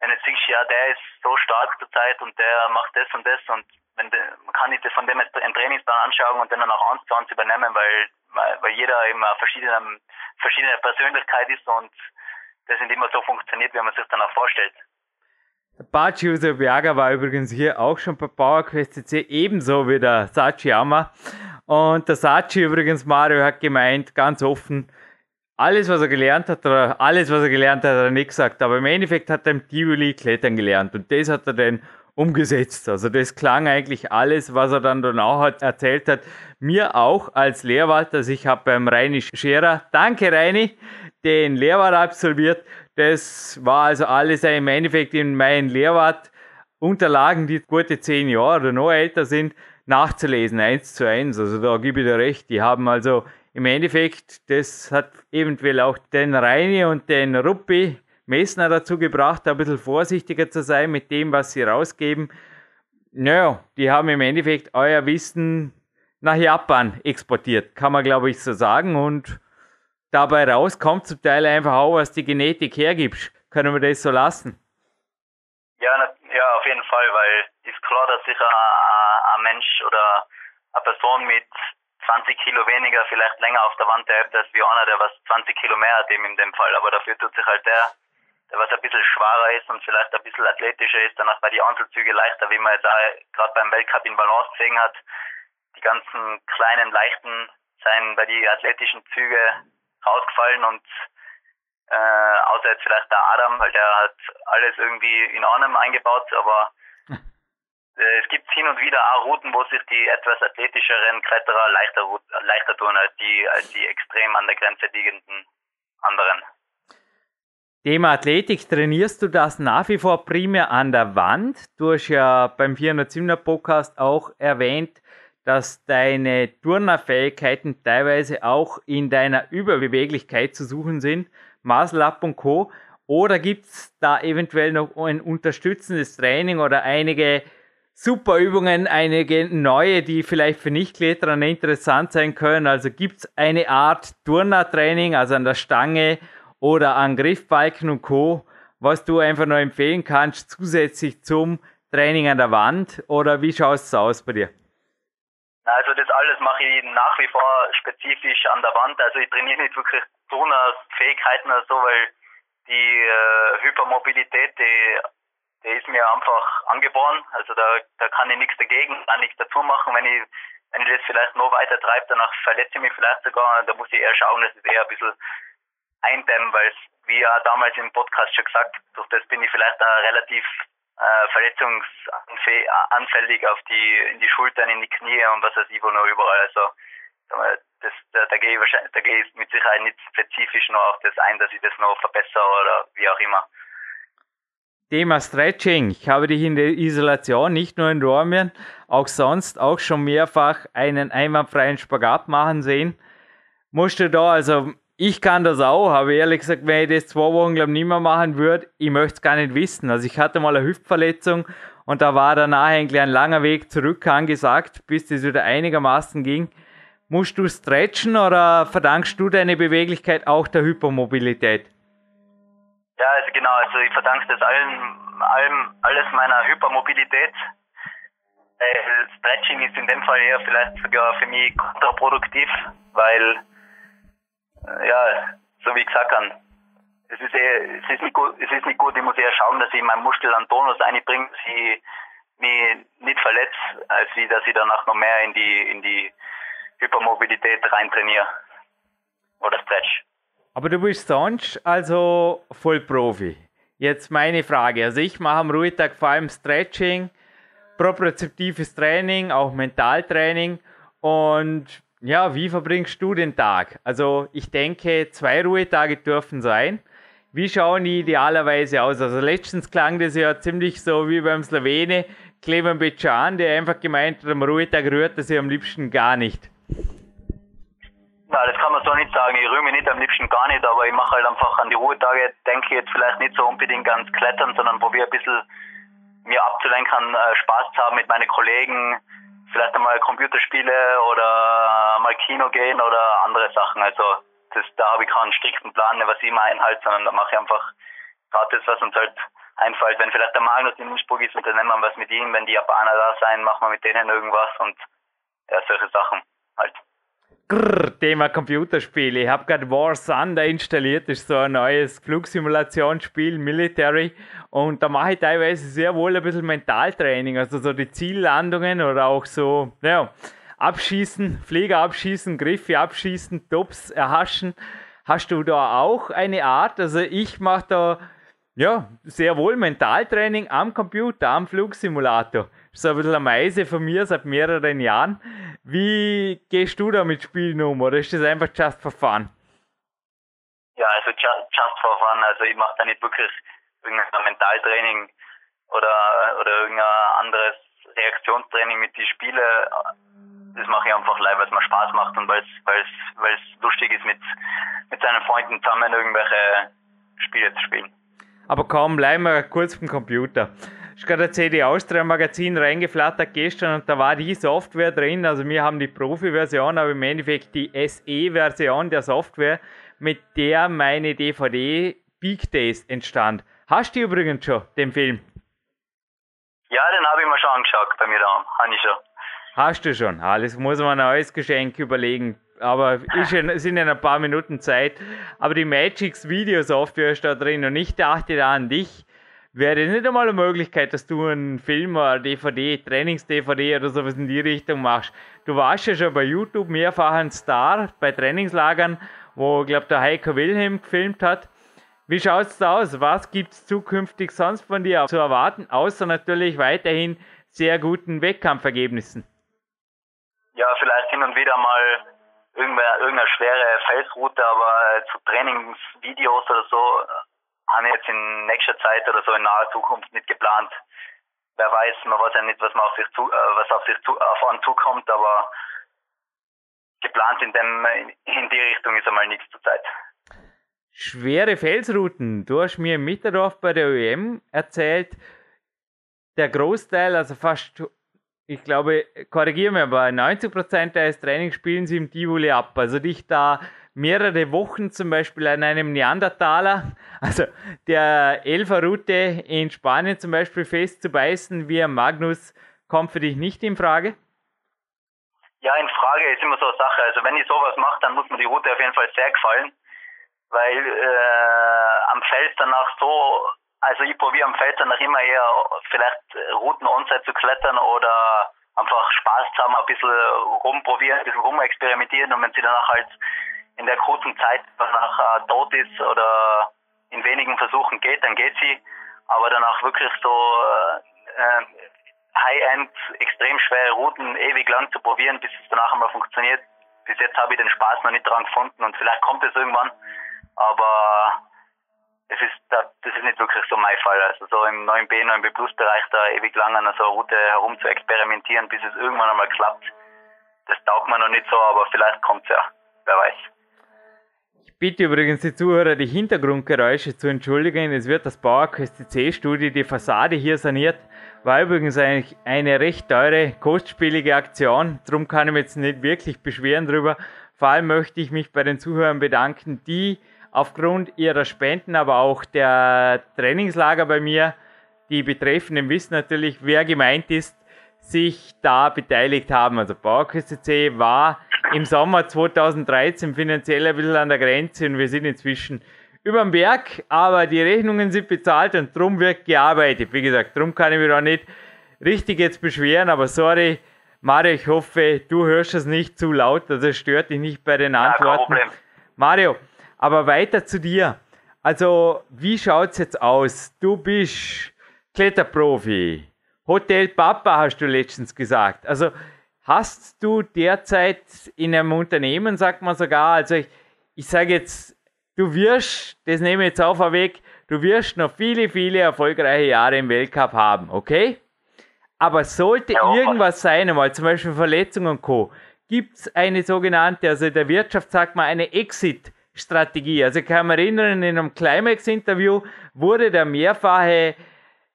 [SPEAKER 3] wenn du siehst, ja, der ist so stark zurzeit und der macht das und das und wenn de, man kann nicht von dem einen Trainingsplan anschauen und dann auch eins zu eins übernehmen, weil, weil jeder eben eine verschiedene, verschiedene Persönlichkeit ist und das nicht immer so funktioniert, wie man sich dann auch vorstellt.
[SPEAKER 2] Bachi Berger war übrigens hier auch schon bei PowerQuest CC, ebenso wie der Sachiyama. Und der Sachi übrigens, Mario, hat gemeint, ganz offen, alles, was er gelernt hat, oder alles, was er gelernt hat, hat er nicht gesagt. Aber im Endeffekt hat er im Tivoli Klettern gelernt. Und das hat er dann umgesetzt. Also das klang eigentlich alles, was er dann danach hat, erzählt hat, mir auch als Lehrwart. Also ich habe beim Reini Scherer, danke Reini, den Lehrwart absolviert. Das war also alles im Endeffekt in meinen Lehrwart Unterlagen, die gute zehn Jahre oder noch älter sind, nachzulesen, eins zu eins. Also da gebe ich dir recht. Die haben also im Endeffekt, das hat eventuell auch den Reini und den Ruppi Messner dazu gebracht, ein bisschen vorsichtiger zu sein mit dem, was sie rausgeben. Naja, die haben im Endeffekt euer Wissen nach Japan exportiert, kann man glaube ich so sagen. Und dabei raus kommt zum Teil einfach auch, was die Genetik hergibt. Können wir das so lassen?
[SPEAKER 3] Ja, ja auf jeden Fall, weil ist klar, dass sich ein, Mensch oder eine Person mit 20 Kilo weniger vielleicht länger auf der Wand erhebt als wie einer, der was 20 Kilo mehr hat eben in dem Fall. Aber dafür tut sich halt der der was ein bisschen schwerer ist und vielleicht ein bisschen athletischer ist, danach bei die Einzelzüge leichter, wie man jetzt auch gerade beim Weltcup in Balance gesehen hat. Die ganzen kleinen, leichten seien bei die athletischen Züge rausgefallen und äh, außer jetzt vielleicht der Adam, weil der hat alles irgendwie in einem eingebaut, aber äh, es gibt hin und wieder auch Routen, wo sich die etwas athletischeren Kletterer leichter, leichter tun als die, als die extrem an der Grenze liegenden anderen.
[SPEAKER 2] Thema Athletik, trainierst du das nach wie vor primär an der Wand? Du hast ja beim 407er Podcast auch erwähnt, dass deine Turnerfähigkeiten teilweise auch in deiner Überbeweglichkeit zu suchen sind, Muscle und Co. Oder gibt es da eventuell noch ein unterstützendes Training oder einige super Übungen, einige neue, die vielleicht für Nichtkletterer interessant sein können? Also gibt es eine Art Turnertraining, also an der Stange oder an Griffbalken und Co., was du einfach noch empfehlen kannst, zusätzlich zum Training an der Wand? Oder wie schaut es aus bei dir?
[SPEAKER 3] Also das alles mache ich nach wie vor spezifisch an der Wand. Also ich trainiere nicht wirklich Turnerfähigkeiten oder so, weil die äh, Hypermobilität, die, die ist mir einfach angeboren. Also da, da kann ich nichts dagegen, kann nichts dazu machen. Wenn ich, wenn ich das vielleicht noch weiter treibe, danach verletze ich mich vielleicht sogar. Da muss ich eher schauen, dass es eher ein bisschen eindämmen, weil wie ja damals im Podcast schon gesagt, durch das bin ich vielleicht da relativ äh, verletzungsanfällig auf die, in die Schultern, in die Knie und was weiß ich wo noch überall. Also das, da, da gehe ich wahrscheinlich, da gehe ich mit Sicherheit nicht spezifisch noch auf das ein, dass ich das noch verbessere oder wie auch immer.
[SPEAKER 2] Thema Stretching. Ich habe dich in der Isolation, nicht nur in Dormien, auch sonst auch schon mehrfach einen einwandfreien Spagat machen sehen. Musst du da also ich kann das auch, aber ehrlich gesagt, wenn ich das zwei Wochen glaube nicht mehr machen würde, ich möchte es gar nicht wissen. Also ich hatte mal eine Hüftverletzung und da war danach eigentlich ein langer Weg zurück angesagt, bis das wieder einigermaßen ging. Musst du stretchen oder verdankst du deine Beweglichkeit auch der Hypermobilität?
[SPEAKER 3] Ja, also genau, also ich verdanke das allem, allem, alles meiner Hypermobilität. Äh, Stretching ist in dem Fall eher vielleicht sogar für mich kontraproduktiv, weil ja, so wie ich gesagt habe, es ist, eher, es, ist nicht gut, es ist nicht gut, ich muss eher schauen, dass ich meinen Muskel an Tonus einbringe, dass ich mich nicht verletze, als wie, dass ich danach noch mehr in die, in die Hypermobilität reintrainiere. Oder Stretch.
[SPEAKER 2] Aber du bist sonst also voll Profi. Jetzt meine Frage. Also ich mache am Ruhetag vor allem Stretching, propriozeptives Training, auch Mentaltraining. Und ja, wie verbringst du den Tag? Also ich denke, zwei Ruhetage dürfen sein. Wie schauen die idealerweise aus? Also letztens klang das ja ziemlich so wie beim Slowene Clemen Becan, der einfach gemeint hat, am Ruhetag rührt er sich am liebsten gar nicht.
[SPEAKER 3] Na, das kann man so nicht sagen. Ich rühre mich nicht am liebsten gar nicht, aber ich mache halt einfach an die Ruhetage, denke ich jetzt vielleicht nicht so unbedingt ans Klettern, sondern probiere ein bisschen mir abzulenken, äh, Spaß zu haben mit meinen Kollegen, vielleicht einmal Computerspiele oder mal Kino gehen oder andere Sachen. Also das, da habe ich keinen strikten Plan, was ich immer einhalte, sondern da mache ich einfach das, was uns halt einfällt. Wenn vielleicht der Magnus in Innsbruck ist, unternehmen wir was mit ihm. Wenn die Japaner da sein, machen wir mit denen irgendwas und ja, solche Sachen halt.
[SPEAKER 2] Grrr, Thema Computerspiele. Ich habe gerade War Thunder installiert, das ist so ein neues Flugsimulationsspiel, Military. Und da mache ich teilweise sehr wohl ein bisschen Mentaltraining, also so die Ziellandungen oder auch so, ja, abschießen, Flieger abschießen, Griffe abschießen, Tops erhaschen. Hast du da auch eine Art? Also ich mache da ja, sehr wohl Mentaltraining am Computer, am Flugsimulator. Ist ein bisschen eine Meise von mir seit mehreren Jahren. Wie gehst du da mit Spielen um oder ist das einfach just for fun?
[SPEAKER 3] Ja, also just for fun. Also ich mache da nicht wirklich irgendein Mentaltraining oder, oder irgendein anderes Reaktionstraining mit den Spielen. Das mache ich einfach live, weil es mir Spaß macht und weil es lustig ist, mit, mit seinen Freunden zusammen irgendwelche Spiele zu spielen.
[SPEAKER 2] Aber komm, bleiben wir kurz vom Computer. Ich gerade ein CD Austria Magazin reingeflattert gestern und da war die Software drin. Also wir haben die Profi-Version, aber im Endeffekt die SE-Version der Software, mit der meine DVD Big Days entstand. Hast du übrigens schon den Film?
[SPEAKER 3] Ja, den habe ich mir schon angeschaut bei mir da. Habe ich schon.
[SPEAKER 2] Hast du schon. Alles muss man ein neues Geschenk überlegen aber ist in, sind in ein paar Minuten Zeit. Aber die Magix Video Software ist da drin und ich dachte da an dich. Wäre nicht einmal eine Möglichkeit, dass du einen Film oder DVD, Trainings-DVD oder sowas in die Richtung machst? Du warst ja schon bei YouTube mehrfach ein Star bei Trainingslagern, wo, glaube der Heiko Wilhelm gefilmt hat. Wie schaut es da aus? Was gibt es zukünftig sonst von dir zu erwarten, außer natürlich weiterhin sehr guten Wettkampfergebnissen?
[SPEAKER 3] Ja, vielleicht hin und wieder mal irgendeine schwere Felsroute, aber zu Trainingsvideos oder so äh, habe ich jetzt in nächster Zeit oder so in naher Zukunft nicht geplant. Wer weiß, man weiß ja nicht, was man auf sich zu, äh, was auf sich zu, auf einen zukommt, aber geplant in dem in die Richtung ist einmal nichts zur Zeit.
[SPEAKER 2] Schwere Felsrouten. Du hast mir im Mitterdorf bei der OEM erzählt, der Großteil, also fast ich glaube, korrigiere mich, aber 90% deines Trainings spielen sie im Tivoli ab. Also dich da mehrere Wochen zum Beispiel an einem Neandertaler, also der Elferroute in Spanien zum Beispiel festzubeißen wie Magnus, kommt für dich nicht in Frage?
[SPEAKER 3] Ja, in Frage ist immer so eine Sache. Also wenn ich sowas mache, dann muss mir die Route auf jeden Fall sehr gefallen, weil äh, am Feld danach so also ich probiere am Feld dann auch immer eher vielleicht Routen onside zu klettern oder einfach Spaß zu haben, ein bisschen rumprobieren, ein bisschen rumexperimentieren und wenn sie danach halt in der kurzen Zeit danach äh, tot ist oder in wenigen Versuchen geht, dann geht sie. Aber danach wirklich so äh, High-End, extrem schwere Routen ewig lang zu probieren, bis es danach einmal funktioniert. Bis jetzt habe ich den Spaß noch nicht dran gefunden und vielleicht kommt es irgendwann. Aber das ist, das ist nicht wirklich so mein Fall. Also so im 9b, 9b Plus Bereich da ewig lang an so einer Route herum zu experimentieren, bis es irgendwann einmal klappt, das taugt mir noch nicht so, aber vielleicht kommt es ja. Wer weiß.
[SPEAKER 2] Ich bitte übrigens die Zuhörer, die Hintergrundgeräusche zu entschuldigen. Es wird das PowerQuest C-Studio die Fassade hier saniert. War übrigens eigentlich eine recht teure, kostspielige Aktion. Darum kann ich mich jetzt nicht wirklich beschweren drüber. Vor allem möchte ich mich bei den Zuhörern bedanken, die aufgrund ihrer Spenden, aber auch der Trainingslager bei mir, die Betreffenden wissen natürlich, wer gemeint ist, sich da beteiligt haben. Also PowerQuest war im Sommer 2013 finanziell ein bisschen an der Grenze und wir sind inzwischen über dem Berg, aber die Rechnungen sind bezahlt und drum wird gearbeitet. Wie gesagt, drum kann ich mich auch nicht richtig jetzt beschweren, aber sorry, Mario, ich hoffe, du hörst es nicht zu laut, also es stört dich nicht bei den Antworten. Ja, Mario, aber weiter zu dir. Also, wie schaut's jetzt aus? Du bist Kletterprofi. Hotel Papa hast du letztens gesagt. Also, hast du derzeit in einem Unternehmen, sagt man sogar, also ich, ich sage jetzt, du wirst, das nehme ich jetzt auf weg, du wirst noch viele, viele erfolgreiche Jahre im Weltcup haben, okay? Aber sollte ja, irgendwas sein, einmal zum Beispiel Verletzungen und Co., gibt es eine sogenannte, also in der Wirtschaft sagt man eine Exit-Strategie. Also ich kann mich erinnern, in einem Climax-Interview wurde der mehrfache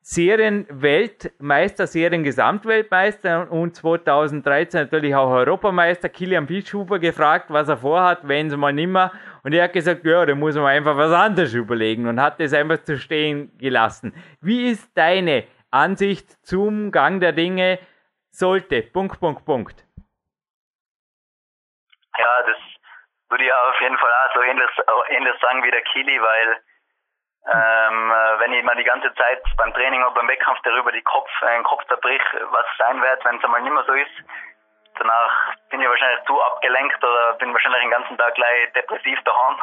[SPEAKER 2] Serienweltmeister, Seriengesamtweltmeister und 2013 natürlich auch Europameister Kilian Fischhuber gefragt, was er vorhat, wenn es mal nimmer. Und er hat gesagt, ja, da muss man einfach was anderes überlegen und hat das einfach zu stehen gelassen. Wie ist deine Ansicht zum Gang der Dinge? Sollte, Punkt, Punkt, Punkt.
[SPEAKER 3] Ja, das würde ich auf jeden Fall auch so ähnlich, ähnlich sagen wie der Kili, weil ähm, äh, wenn ich mir die ganze Zeit beim Training oder beim Wettkampf darüber die Kopf, äh, den Kopf zerbrich, was sein wird, wenn es einmal nicht mehr so ist, danach bin ich wahrscheinlich zu abgelenkt oder bin wahrscheinlich den ganzen Tag gleich depressiv daheim.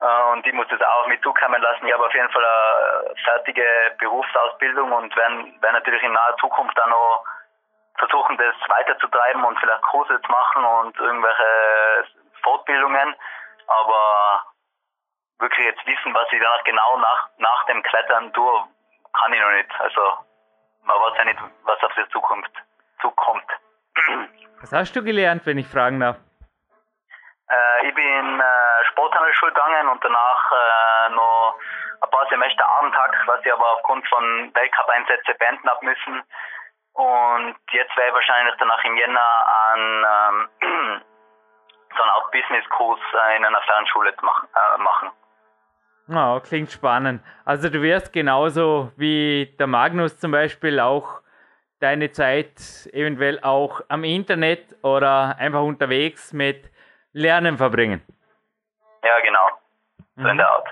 [SPEAKER 3] Äh, und ich muss das auch mit zukommen lassen. Ich habe auf jeden Fall eine fertige Berufsausbildung und werde werd natürlich in naher Zukunft auch noch versuchen, das weiterzutreiben und vielleicht Kurse zu machen und irgendwelche Fortbildungen. Aber wirklich jetzt wissen, was ich danach genau nach, nach dem Klettern tue, kann ich noch nicht. Also man weiß ja nicht, was auf die Zukunft zukommt.
[SPEAKER 2] Was hast du gelernt, wenn ich fragen darf?
[SPEAKER 3] Äh, ich bin äh, Sporthandelsschule gegangen und danach äh, noch ein paar Semester Abendtag, was ich aber aufgrund von Weltcup-Einsätzen beenden habe müssen. Und jetzt werde ich wahrscheinlich danach im Jänner an ähm, so einen Art Business-Kurs in einer Fernschule machen. Äh, machen.
[SPEAKER 2] Oh, klingt spannend. Also du wirst genauso wie der Magnus zum Beispiel auch deine Zeit eventuell auch am Internet oder einfach unterwegs mit Lernen verbringen.
[SPEAKER 3] Ja, genau. So mhm. in der Art.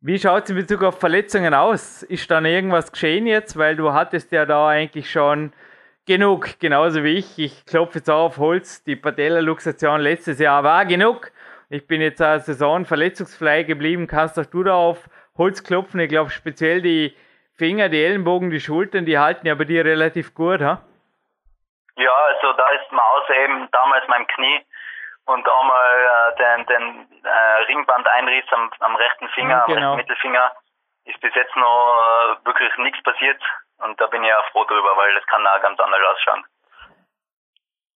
[SPEAKER 2] Wie schaut es in Bezug auf Verletzungen aus? Ist da noch irgendwas geschehen jetzt? Weil du hattest ja da eigentlich schon genug, genauso wie ich. Ich klopfe jetzt auf Holz, die Patellaluxation letztes Jahr war genug. Ich bin jetzt eine Saison verletzungsfrei geblieben. Kannst auch du da auf Holz klopfen? Ich glaube speziell die Finger, die Ellenbogen, die Schultern, die halten ja bei dir relativ gut, ha?
[SPEAKER 3] Ja, also da ist mir außer eben damals mein Knie und einmal äh, den, den äh, Ringbandeinriss am, am rechten Finger, genau. am rechten Mittelfinger, ist bis jetzt noch äh, wirklich nichts passiert und da bin ich ja froh drüber, weil das kann auch ganz anders ausschauen.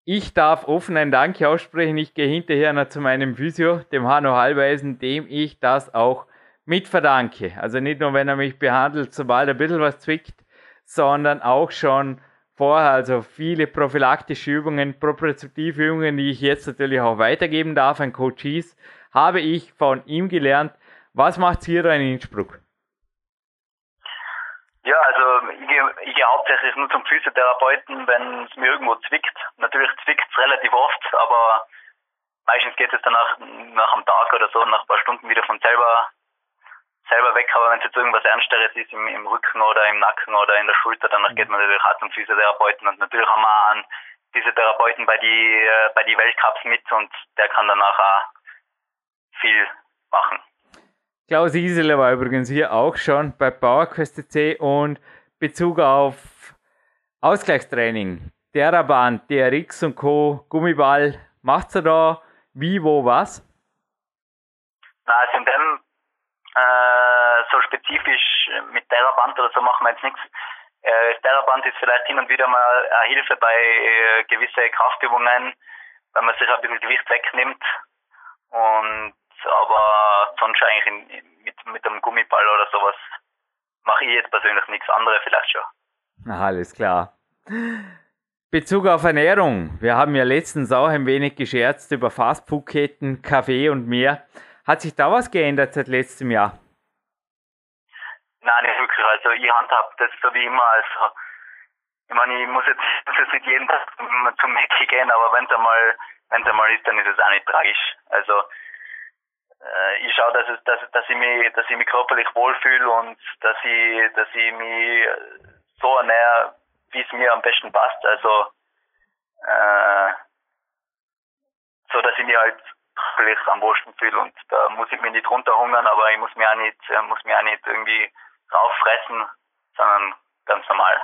[SPEAKER 2] Ich darf offen ein Danke aussprechen. Ich gehe hinterher noch zu meinem Physio, dem Hanno Halbeisen, dem ich das auch mit verdanke. Also nicht nur, wenn er mich behandelt, sobald ein bisschen was zwickt, sondern auch schon vorher, also viele prophylaktische Übungen, propriozeptive Übungen, die ich jetzt natürlich auch weitergeben darf an Coaches, habe ich von ihm gelernt. Was macht hier in Innsbruck?
[SPEAKER 3] Ja, also ich gehe, ich gehe hauptsächlich nur zum Physiotherapeuten, wenn es mir irgendwo zwickt. Natürlich zwickt es relativ oft, aber meistens geht es dann nach, nach einem Tag oder so, nach ein paar Stunden wieder von selber selber weg. Aber wenn es jetzt irgendwas Ernsteres ist im, im Rücken oder im Nacken oder in der Schulter, dann geht man natürlich auch zum Physiotherapeuten. Und natürlich haben wir einen Physiotherapeuten bei die, äh, bei die Weltcups mit und der kann danach auch viel machen.
[SPEAKER 2] Klaus Isele war übrigens hier auch schon bei PowerQuest C und Bezug auf Ausgleichstraining, Theraband, DRX und Co., Gummiball, macht ihr da wie, wo, was?
[SPEAKER 3] Also in dem äh, so spezifisch mit Theraband oder so machen wir jetzt nichts. Äh, Theraband ist vielleicht hin und wieder mal eine Hilfe bei äh, gewisse Kraftübungen, wenn man sich ein bisschen Gewicht wegnimmt. Und aber sonst eigentlich in, mit, mit einem Gummiball oder sowas mache ich jetzt persönlich nichts anderes, vielleicht schon.
[SPEAKER 2] Na, alles klar. Bezug auf Ernährung. Wir haben ja letztens auch ein wenig gescherzt über Fastfood-Ketten, Kaffee und mehr. Hat sich da was geändert seit letztem Jahr?
[SPEAKER 3] Nein, nicht wirklich. Also ich handhab das so wie immer. Also ich meine, ich muss jetzt, muss jetzt nicht jeden Tag zum Mäcki gehen, aber wenn es einmal, einmal ist, dann ist es auch nicht tragisch. Also ich schaue, dass, es, dass, dass ich mich, dass ich mich körperlich wohlfühle und dass ich, dass ich mich so ernähre, wie es mir am besten passt. Also äh, so, dass ich mich halt vielleicht am wohlsten fühle und da muss ich mich nicht runterhungern, aber ich muss mir auch nicht, äh, muss mir auch nicht irgendwie rauffressen, sondern ganz normal.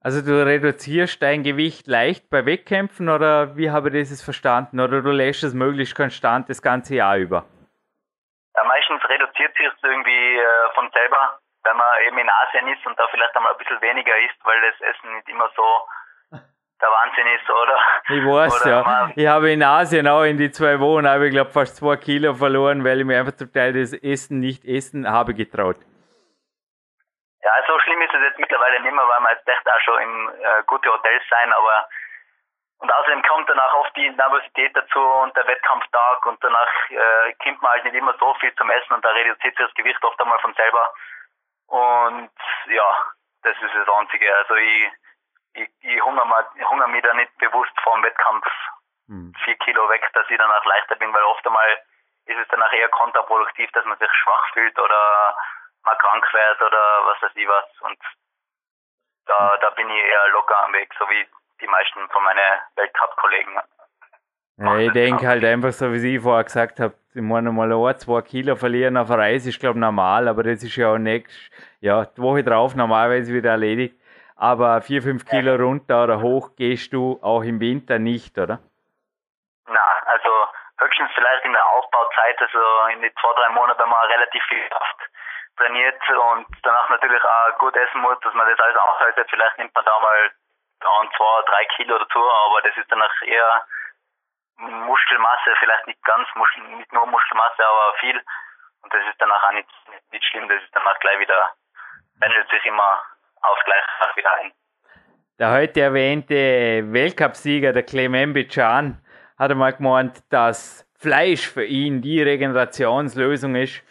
[SPEAKER 2] Also du reduzierst dein Gewicht leicht bei Wettkämpfen oder wie habe ich das verstanden? Oder du lässt es möglichst konstant das ganze Jahr über?
[SPEAKER 3] Meistens reduziert sich es irgendwie äh, von selber, wenn man eben in Asien ist und da vielleicht einmal ein bisschen weniger isst, weil das Essen nicht immer so der Wahnsinn ist, oder?
[SPEAKER 2] Ich weiß,
[SPEAKER 3] oder
[SPEAKER 2] ja. Ich habe in Asien auch in die zwei Wochen, habe ich glaube fast zwei Kilo verloren, weil ich mir einfach zum Teil das Essen nicht essen habe getraut.
[SPEAKER 3] Ja, so schlimm ist es jetzt mittlerweile nicht mehr, weil wir jetzt echt auch schon in äh, gute Hotels sein, aber und außerdem kommt danach oft die Nervosität dazu und der Wettkampftag und danach äh, kommt man halt nicht immer so viel zum Essen und da reduziert sich das Gewicht oft einmal von selber. Und ja, das ist das Einzige. Also ich ich, ich hungere, hungere mich da nicht bewusst vor dem Wettkampf hm. vier Kilo weg, dass ich danach leichter bin, weil oft einmal ist es danach eher kontraproduktiv, dass man sich schwach fühlt oder mal krank wird oder was weiß ich was. Und da, da bin ich eher locker am Weg, so wie die meisten von meinen Weltcup-Kollegen.
[SPEAKER 2] Ja, ich denke halt einfach so, wie ich vorher gesagt habe, ich meine mal ein, zwei Kilo verlieren auf der Reise ist glaube ich normal, aber das ist ja auch nächst, ja, die Woche drauf normalerweise wieder erledigt. Aber vier, fünf Kilo runter oder hoch gehst du auch im Winter nicht, oder?
[SPEAKER 3] Na, also höchstens vielleicht in der Aufbauzeit, also in den zwei, drei Monaten, wenn man relativ viel Kraft trainiert und danach natürlich auch gut essen muss, dass man das alles aushaltet. Vielleicht nimmt man da mal ein, zwei, drei Kilo dazu, aber das ist danach eher Muskelmasse, vielleicht nicht ganz, Muschel, nicht nur Muskelmasse, aber viel. Und das ist danach auch nicht, nicht schlimm, das ist danach gleich wieder, pendelt sich immer aufs Gleiche wieder ein.
[SPEAKER 2] Der heute erwähnte Weltcupsieger, der Clement Bican, hat einmal gemeint, dass Fleisch für ihn die Regenerationslösung ist.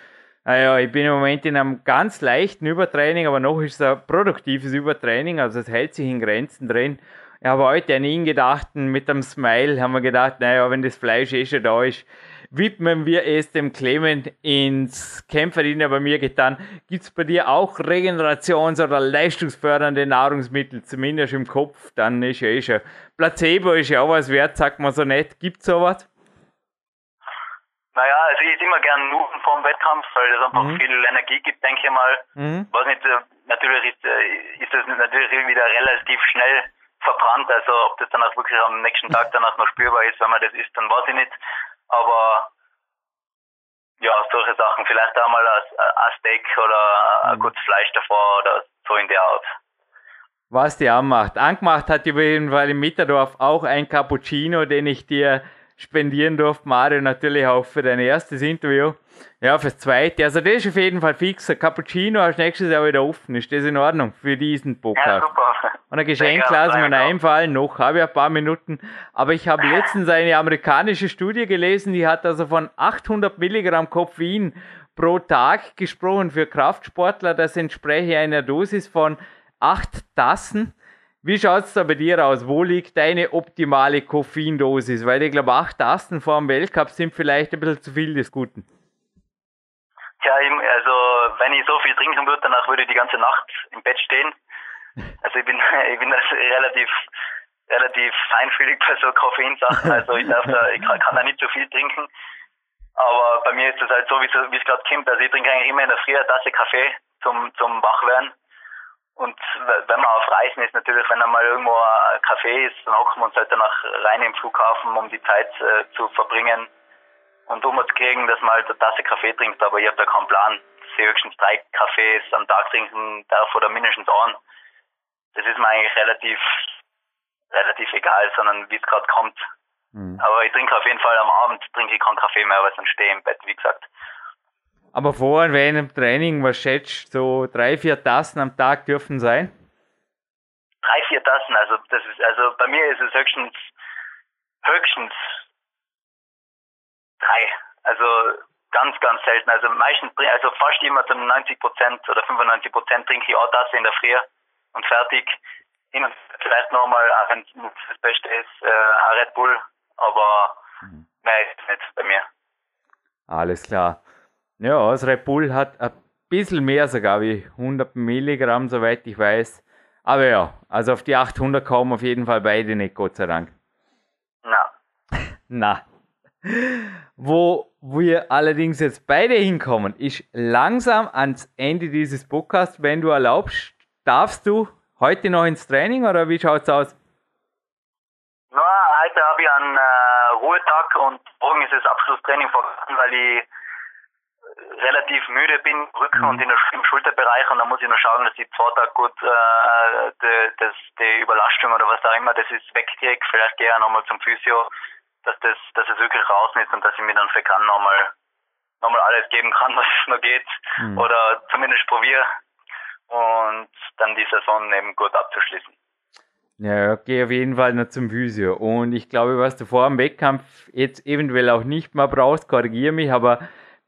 [SPEAKER 2] Naja, ich bin im Moment in einem ganz leichten Übertraining, aber noch ist es ein produktives Übertraining, also es hält sich in Grenzen drin. Ich habe heute an ihn gedacht, mit einem Smile haben wir gedacht, naja, wenn das Fleisch eh schon da ist, widmen wir es dem Clement ins Kämpferin bei mir getan. Gibt es bei dir auch Regenerations- oder leistungsfördernde Nahrungsmittel, zumindest im Kopf? Dann ist ja eh schon. Placebo ist ja auch was wert, sagt man so nett. Gibt es sowas?
[SPEAKER 3] Naja, also ich immer gern Nudeln vor dem Wettkampf, weil das einfach mhm. viel Energie gibt, denke ich mal. Mhm. Was nicht, äh, natürlich ist, äh, ist das natürlich wieder relativ schnell verbrannt, also ob das dann auch wirklich am nächsten Tag danach noch spürbar ist, wenn man das isst, dann weiß ich nicht. Aber ja, solche Sachen. Vielleicht auch mal ein, Steak oder ein mhm. gutes Fleisch davor oder so in der Art.
[SPEAKER 2] Was die anmacht. Angemacht hat auf jeden Fall im Mitterdorf auch ein Cappuccino, den ich dir spendieren durfte. Mario natürlich auch für dein erstes Interview. Ja, fürs zweite. Also das ist auf jeden Fall fix. Ein Cappuccino hast nächstes Jahr wieder offen. Ist das in Ordnung für diesen Podcast? Ja, super. Und ein Geschenk lassen wir einfallen. Noch habe ich ein paar Minuten. Aber ich habe letztens eine amerikanische Studie gelesen, die hat also von 800 Milligramm Koffein pro Tag gesprochen für Kraftsportler. Das entspreche einer Dosis von 8 Tassen. Wie schaut es da bei dir aus? Wo liegt deine optimale Koffeindosis? Weil ich glaube, 8 Tassen vor dem Weltcup sind vielleicht ein bisschen zu viel des Guten.
[SPEAKER 3] Tja, also wenn ich so viel trinken würde, danach würde ich die ganze Nacht im Bett stehen. Also ich bin, ich bin das relativ, relativ feinfühlig bei so Koffeinsachen. Also ich darf da, ich kann, da nicht so viel trinken. Aber bei mir ist das halt so, wie es gerade kommt. Also ich trinke eigentlich immer in der Früh eine Tasse Kaffee zum, zum Wachwerden. Und wenn man auf Reisen ist, natürlich, wenn einmal irgendwo ein Kaffee ist, dann hocken wir uns halt danach rein im Flughafen, um die Zeit äh, zu verbringen und um zu kriegen, dass man halt eine Tasse Kaffee trinkt. Aber ich habe da keinen Plan, dass ich höchstens drei Kaffees am Tag trinken darf oder mindestens einen das ist mir eigentlich relativ, relativ egal, sondern wie es gerade kommt. Mhm. Aber ich trinke auf jeden Fall am Abend trinke ich keinen Kaffee mehr, weil sonst stehe im Bett, wie gesagt.
[SPEAKER 2] Aber vor und während dem Training, was schätzt so drei, vier Tassen am Tag dürfen sein?
[SPEAKER 3] Drei, vier Tassen, also das ist, also bei mir ist es höchstens, höchstens drei. Also ganz, ganz selten. Also meistens, also fast immer zu 90 Prozent oder 95 Prozent trinke ich eine Tasse in der Früh und fertig. Hin und vielleicht nochmal, wenn es das Beste ist, äh, Red Bull, aber mhm. mehr ist nicht bei mir.
[SPEAKER 2] Alles klar. Ja, das Red Bull hat ein bisschen mehr sogar wie 100 Milligramm, soweit ich weiß. Aber ja, also auf die 800 kommen auf jeden Fall beide nicht, Gott sei Dank.
[SPEAKER 3] Na.
[SPEAKER 2] Na. Wo wir allerdings jetzt beide hinkommen, ist langsam ans Ende dieses Podcasts. Wenn du erlaubst, darfst du heute noch ins Training oder wie schaut es aus?
[SPEAKER 3] Na, heute habe ich einen äh, Ruhetag und morgen ist das Abschlusstraining vergangen, weil ich relativ müde bin, Rücken mhm. und in der, im Schulterbereich und dann muss ich nur schauen, dass ich zwei Tage gut äh, die, das, die Überlastung oder was auch immer, das ist wegkriege. Vielleicht gehe ich nochmal zum Physio, dass das, dass es wirklich raus ist und dass ich mir dann für kann nochmal nochmal alles geben kann, was es nur geht. Mhm. Oder zumindest probiere und dann die Saison eben gut abzuschließen.
[SPEAKER 2] Ja, geh auf jeden Fall noch zum Physio. Und ich glaube, was du vor dem Wettkampf jetzt eventuell auch nicht mehr brauchst, korrigiere mich, aber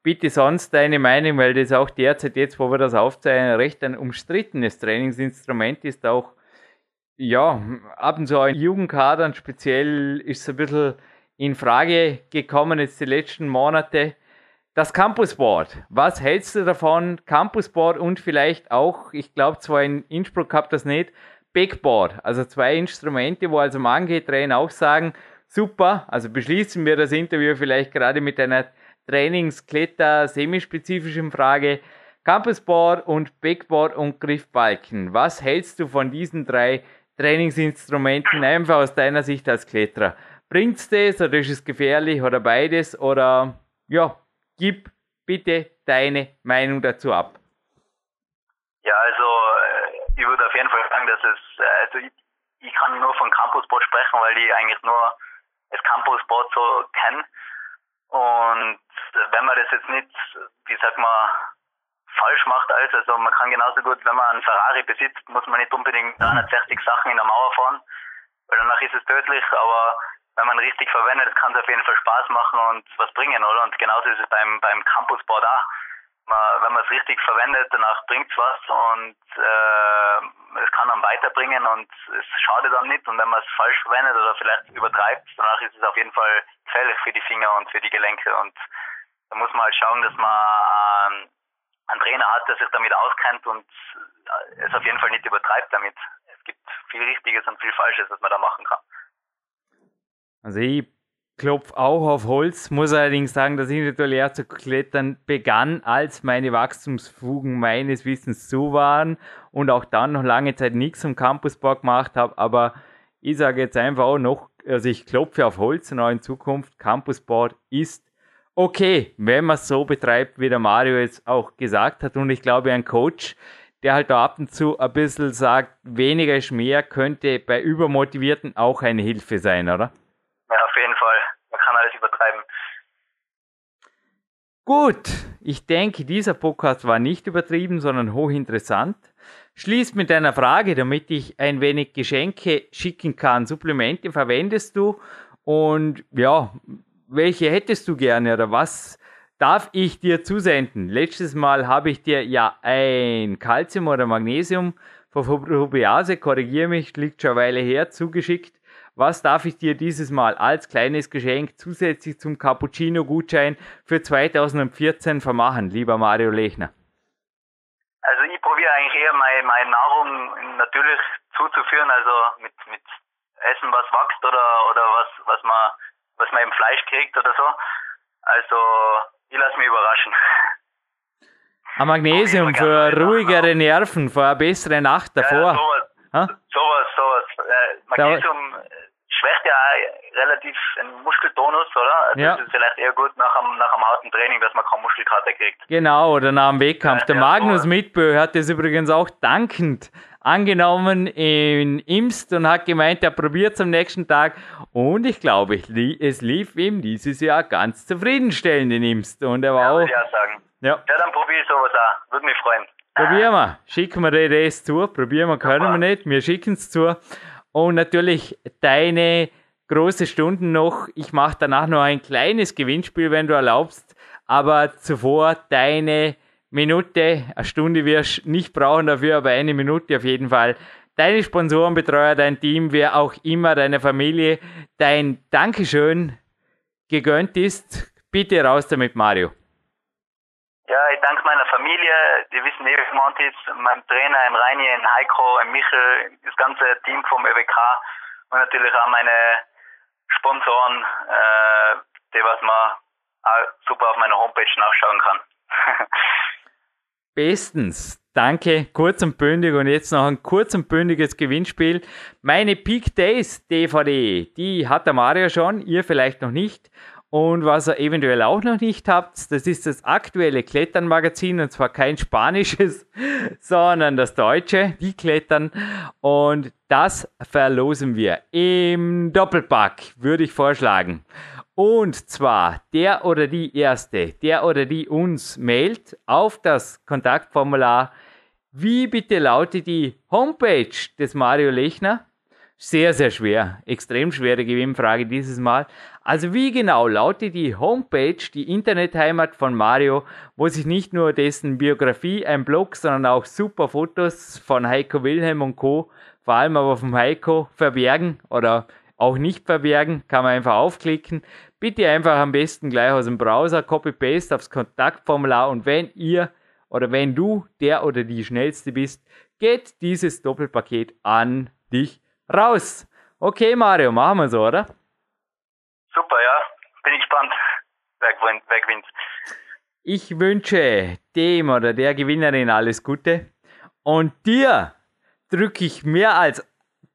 [SPEAKER 2] bitte sonst deine Meinung, weil das auch derzeit jetzt, wo wir das aufzeigen, recht ein umstrittenes Trainingsinstrument ist, auch ja, ab und zu in Jugendkadern speziell ist es ein bisschen in Frage gekommen jetzt die letzten Monate. Das Campusboard, was hältst du davon? Campusboard und vielleicht auch, ich glaube zwar in Innsbruck habt das nicht, Backboard, also zwei Instrumente, wo also manche Trainer auch sagen, super, also beschließen wir das Interview vielleicht gerade mit einer Trainingskletter semispezifischen Frage. Campusboard und Backboard und Griffbalken. Was hältst du von diesen drei Trainingsinstrumenten einfach aus deiner Sicht als Kletterer? Bringt's das oder ist es gefährlich oder beides oder ja, gib bitte deine Meinung dazu ab.
[SPEAKER 3] Ja, also äh, ich würde auf jeden Fall sagen, dass es, äh, also ich, ich kann nur von Campusboard sprechen, weil ich eigentlich nur das Campusboard so kenne. Wenn man das jetzt nicht, wie sagt man, falsch macht als, also man kann genauso gut, wenn man einen Ferrari besitzt, muss man nicht unbedingt 360 Sachen in der Mauer fahren, weil danach ist es tödlich, aber wenn man richtig verwendet, kann es auf jeden Fall Spaß machen und was bringen, oder? Und genauso ist es beim, beim Campusboard auch man, wenn man es richtig verwendet, danach bringt es was und äh, es kann dann weiterbringen und es schadet dann nicht. Und wenn man es falsch verwendet oder vielleicht übertreibt, danach ist es auf jeden Fall gefährlich für die Finger und für die Gelenke. Und da muss man halt schauen, dass man äh, einen Trainer hat, der sich damit auskennt und es auf jeden Fall nicht übertreibt damit. Es gibt viel Richtiges und viel Falsches, was man da machen kann.
[SPEAKER 2] Also ich klopf auch auf Holz, muss allerdings sagen, dass individuell zu klettern begann, als meine Wachstumsfugen meines Wissens zu waren und auch dann noch lange Zeit nichts am Campusbau gemacht habe, aber ich sage jetzt einfach auch noch, also ich klopfe auf Holz und auch in Zukunft, Campusboard ist okay, wenn man es so betreibt, wie der Mario jetzt auch gesagt hat und ich glaube, ein Coach, der halt da ab und zu ein bisschen sagt, weniger ist mehr, könnte bei Übermotivierten auch eine Hilfe sein, oder?
[SPEAKER 3] Ja, auf jeden Fall. Man kann alles übertreiben.
[SPEAKER 2] Gut, ich denke, dieser Podcast war nicht übertrieben, sondern hochinteressant. Schließt mit einer Frage, damit ich ein wenig Geschenke schicken kann. Supplemente verwendest du und ja, welche hättest du gerne oder was darf ich dir zusenden? Letztes Mal habe ich dir ja ein Calcium oder Magnesium von Rubiase, korrigiere mich, liegt schon eine Weile her, zugeschickt. Was darf ich dir dieses Mal als kleines Geschenk zusätzlich zum Cappuccino-Gutschein für 2014 vermachen, lieber Mario Lechner?
[SPEAKER 3] Also ich probiere eigentlich eher meine, meine Nahrung natürlich zuzuführen, also mit, mit Essen, was wächst oder, oder was, was man, was man im Fleisch kriegt oder so. Also ich lasse mich überraschen.
[SPEAKER 2] Ein Magnesium für ruhigere Nerven, für eine bessere Nacht davor. Ja,
[SPEAKER 3] sowas, ha? sowas, sowas. Äh, Magnesium schwächt ja relativ den Muskeltonus, oder? Also ja. Das ist vielleicht eher gut nach einem, nach einem harten Training, dass man kaum Muskelkater kriegt.
[SPEAKER 2] Genau, oder nach dem Wettkampf. Der Magnus. Mitbö hat das übrigens auch dankend angenommen in Imst und hat gemeint, er probiert es am nächsten Tag. Und ich glaube, es lief ihm dieses Jahr ganz zufriedenstellend in Imst. Und er war ja, auch.
[SPEAKER 3] Ja, sagen. Ja. ja, dann probiere ich sowas auch. Würde mich freuen.
[SPEAKER 2] Probieren wir. Schicken wir dir das zu. Probieren wir, können wir nicht. Wir schicken es zu. Und natürlich deine große Stunden noch. Ich mache danach noch ein kleines Gewinnspiel, wenn du erlaubst. Aber zuvor deine Minute, eine Stunde wirst du nicht brauchen dafür, aber eine Minute auf jeden Fall. Deine Sponsoren, Betreuer, dein Team, wer auch immer, deine Familie, dein Dankeschön gegönnt ist. Bitte raus damit, Mario.
[SPEAKER 3] Ja, ich danke meiner Familie, die wissen ewig Montis, meinem Trainer, im Reini, im Heiko, im Michel, das ganze Team vom ÖWK und natürlich auch meine Sponsoren, äh, die was man auch super auf meiner Homepage nachschauen kann.
[SPEAKER 2] Bestens. Danke, kurz und bündig und jetzt noch ein kurz und bündiges Gewinnspiel. Meine Peak Days DVD, die hat der Mario schon, ihr vielleicht noch nicht. Und was ihr eventuell auch noch nicht habt, das ist das aktuelle Kletternmagazin und zwar kein spanisches, sondern das deutsche, die Klettern. Und das verlosen wir im Doppelpack, würde ich vorschlagen. Und zwar der oder die Erste, der oder die uns mailt auf das Kontaktformular. Wie bitte lautet die Homepage des Mario Lechner? Sehr, sehr schwer. Extrem schwere Gewinnfrage dieses Mal. Also wie genau lautet die Homepage, die Internetheimat von Mario, wo sich nicht nur dessen Biografie, ein Blog, sondern auch super Fotos von Heiko Wilhelm und Co., vor allem aber vom Heiko, verbergen oder auch nicht verbergen, kann man einfach aufklicken. Bitte einfach am besten gleich aus dem Browser Copy-Paste aufs Kontaktformular und wenn ihr oder wenn du der oder die Schnellste bist, geht dieses Doppelpaket an dich raus. Okay, Mario, machen wir so, oder?
[SPEAKER 3] Super, ja. Bin ich gespannt, wer gewinnt.
[SPEAKER 2] Ich wünsche dem oder der Gewinnerin alles Gute und dir drücke ich mehr als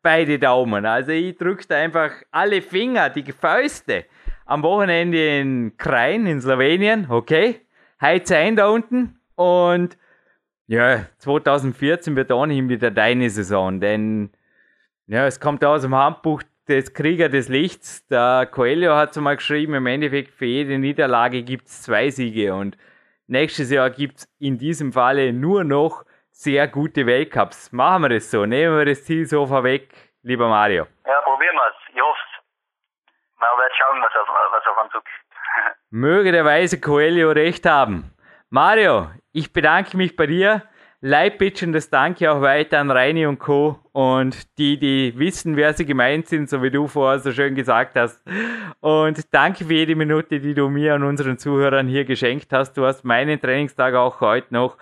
[SPEAKER 2] beide Daumen. Also ich drücke da einfach alle Finger, die Fäuste. Am Wochenende in Krain in Slowenien, okay? Heiz ein da unten und ja, 2014 wird ohnehin wieder deine Saison, denn ja, es kommt aus dem Handbuch des Krieger des Lichts. Der Coelho hat so mal geschrieben, im Endeffekt für jede Niederlage gibt es zwei Siege und nächstes Jahr gibt es in diesem Falle nur noch sehr gute Weltcups. Machen wir das so. Nehmen wir das Ziel so vorweg, lieber Mario.
[SPEAKER 3] Ja, probieren wir es. Man wird schauen, was auf, was auf uns zukommt.
[SPEAKER 2] Möge der weise Coelho recht haben. Mario, ich bedanke mich bei dir. Leitbitchen das Danke auch weiter an Reini und Co. und die, die wissen, wer sie gemeint sind, so wie du vorher so schön gesagt hast. Und danke für jede Minute, die du mir und unseren Zuhörern hier geschenkt hast. Du hast meinen Trainingstag auch heute noch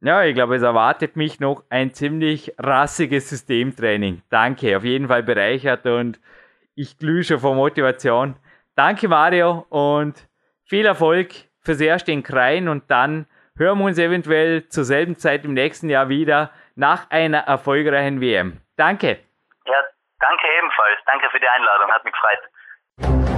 [SPEAKER 2] ja, ich glaube, es erwartet mich noch ein ziemlich rassiges Systemtraining. Danke, auf jeden Fall bereichert und ich glühe schon vor Motivation. Danke, Mario, und viel Erfolg fürs Erste in Krein und dann hören wir uns eventuell zur selben Zeit im nächsten Jahr wieder nach einer erfolgreichen WM. Danke.
[SPEAKER 3] Ja, danke ebenfalls. Danke für die Einladung. Hat mich gefreut.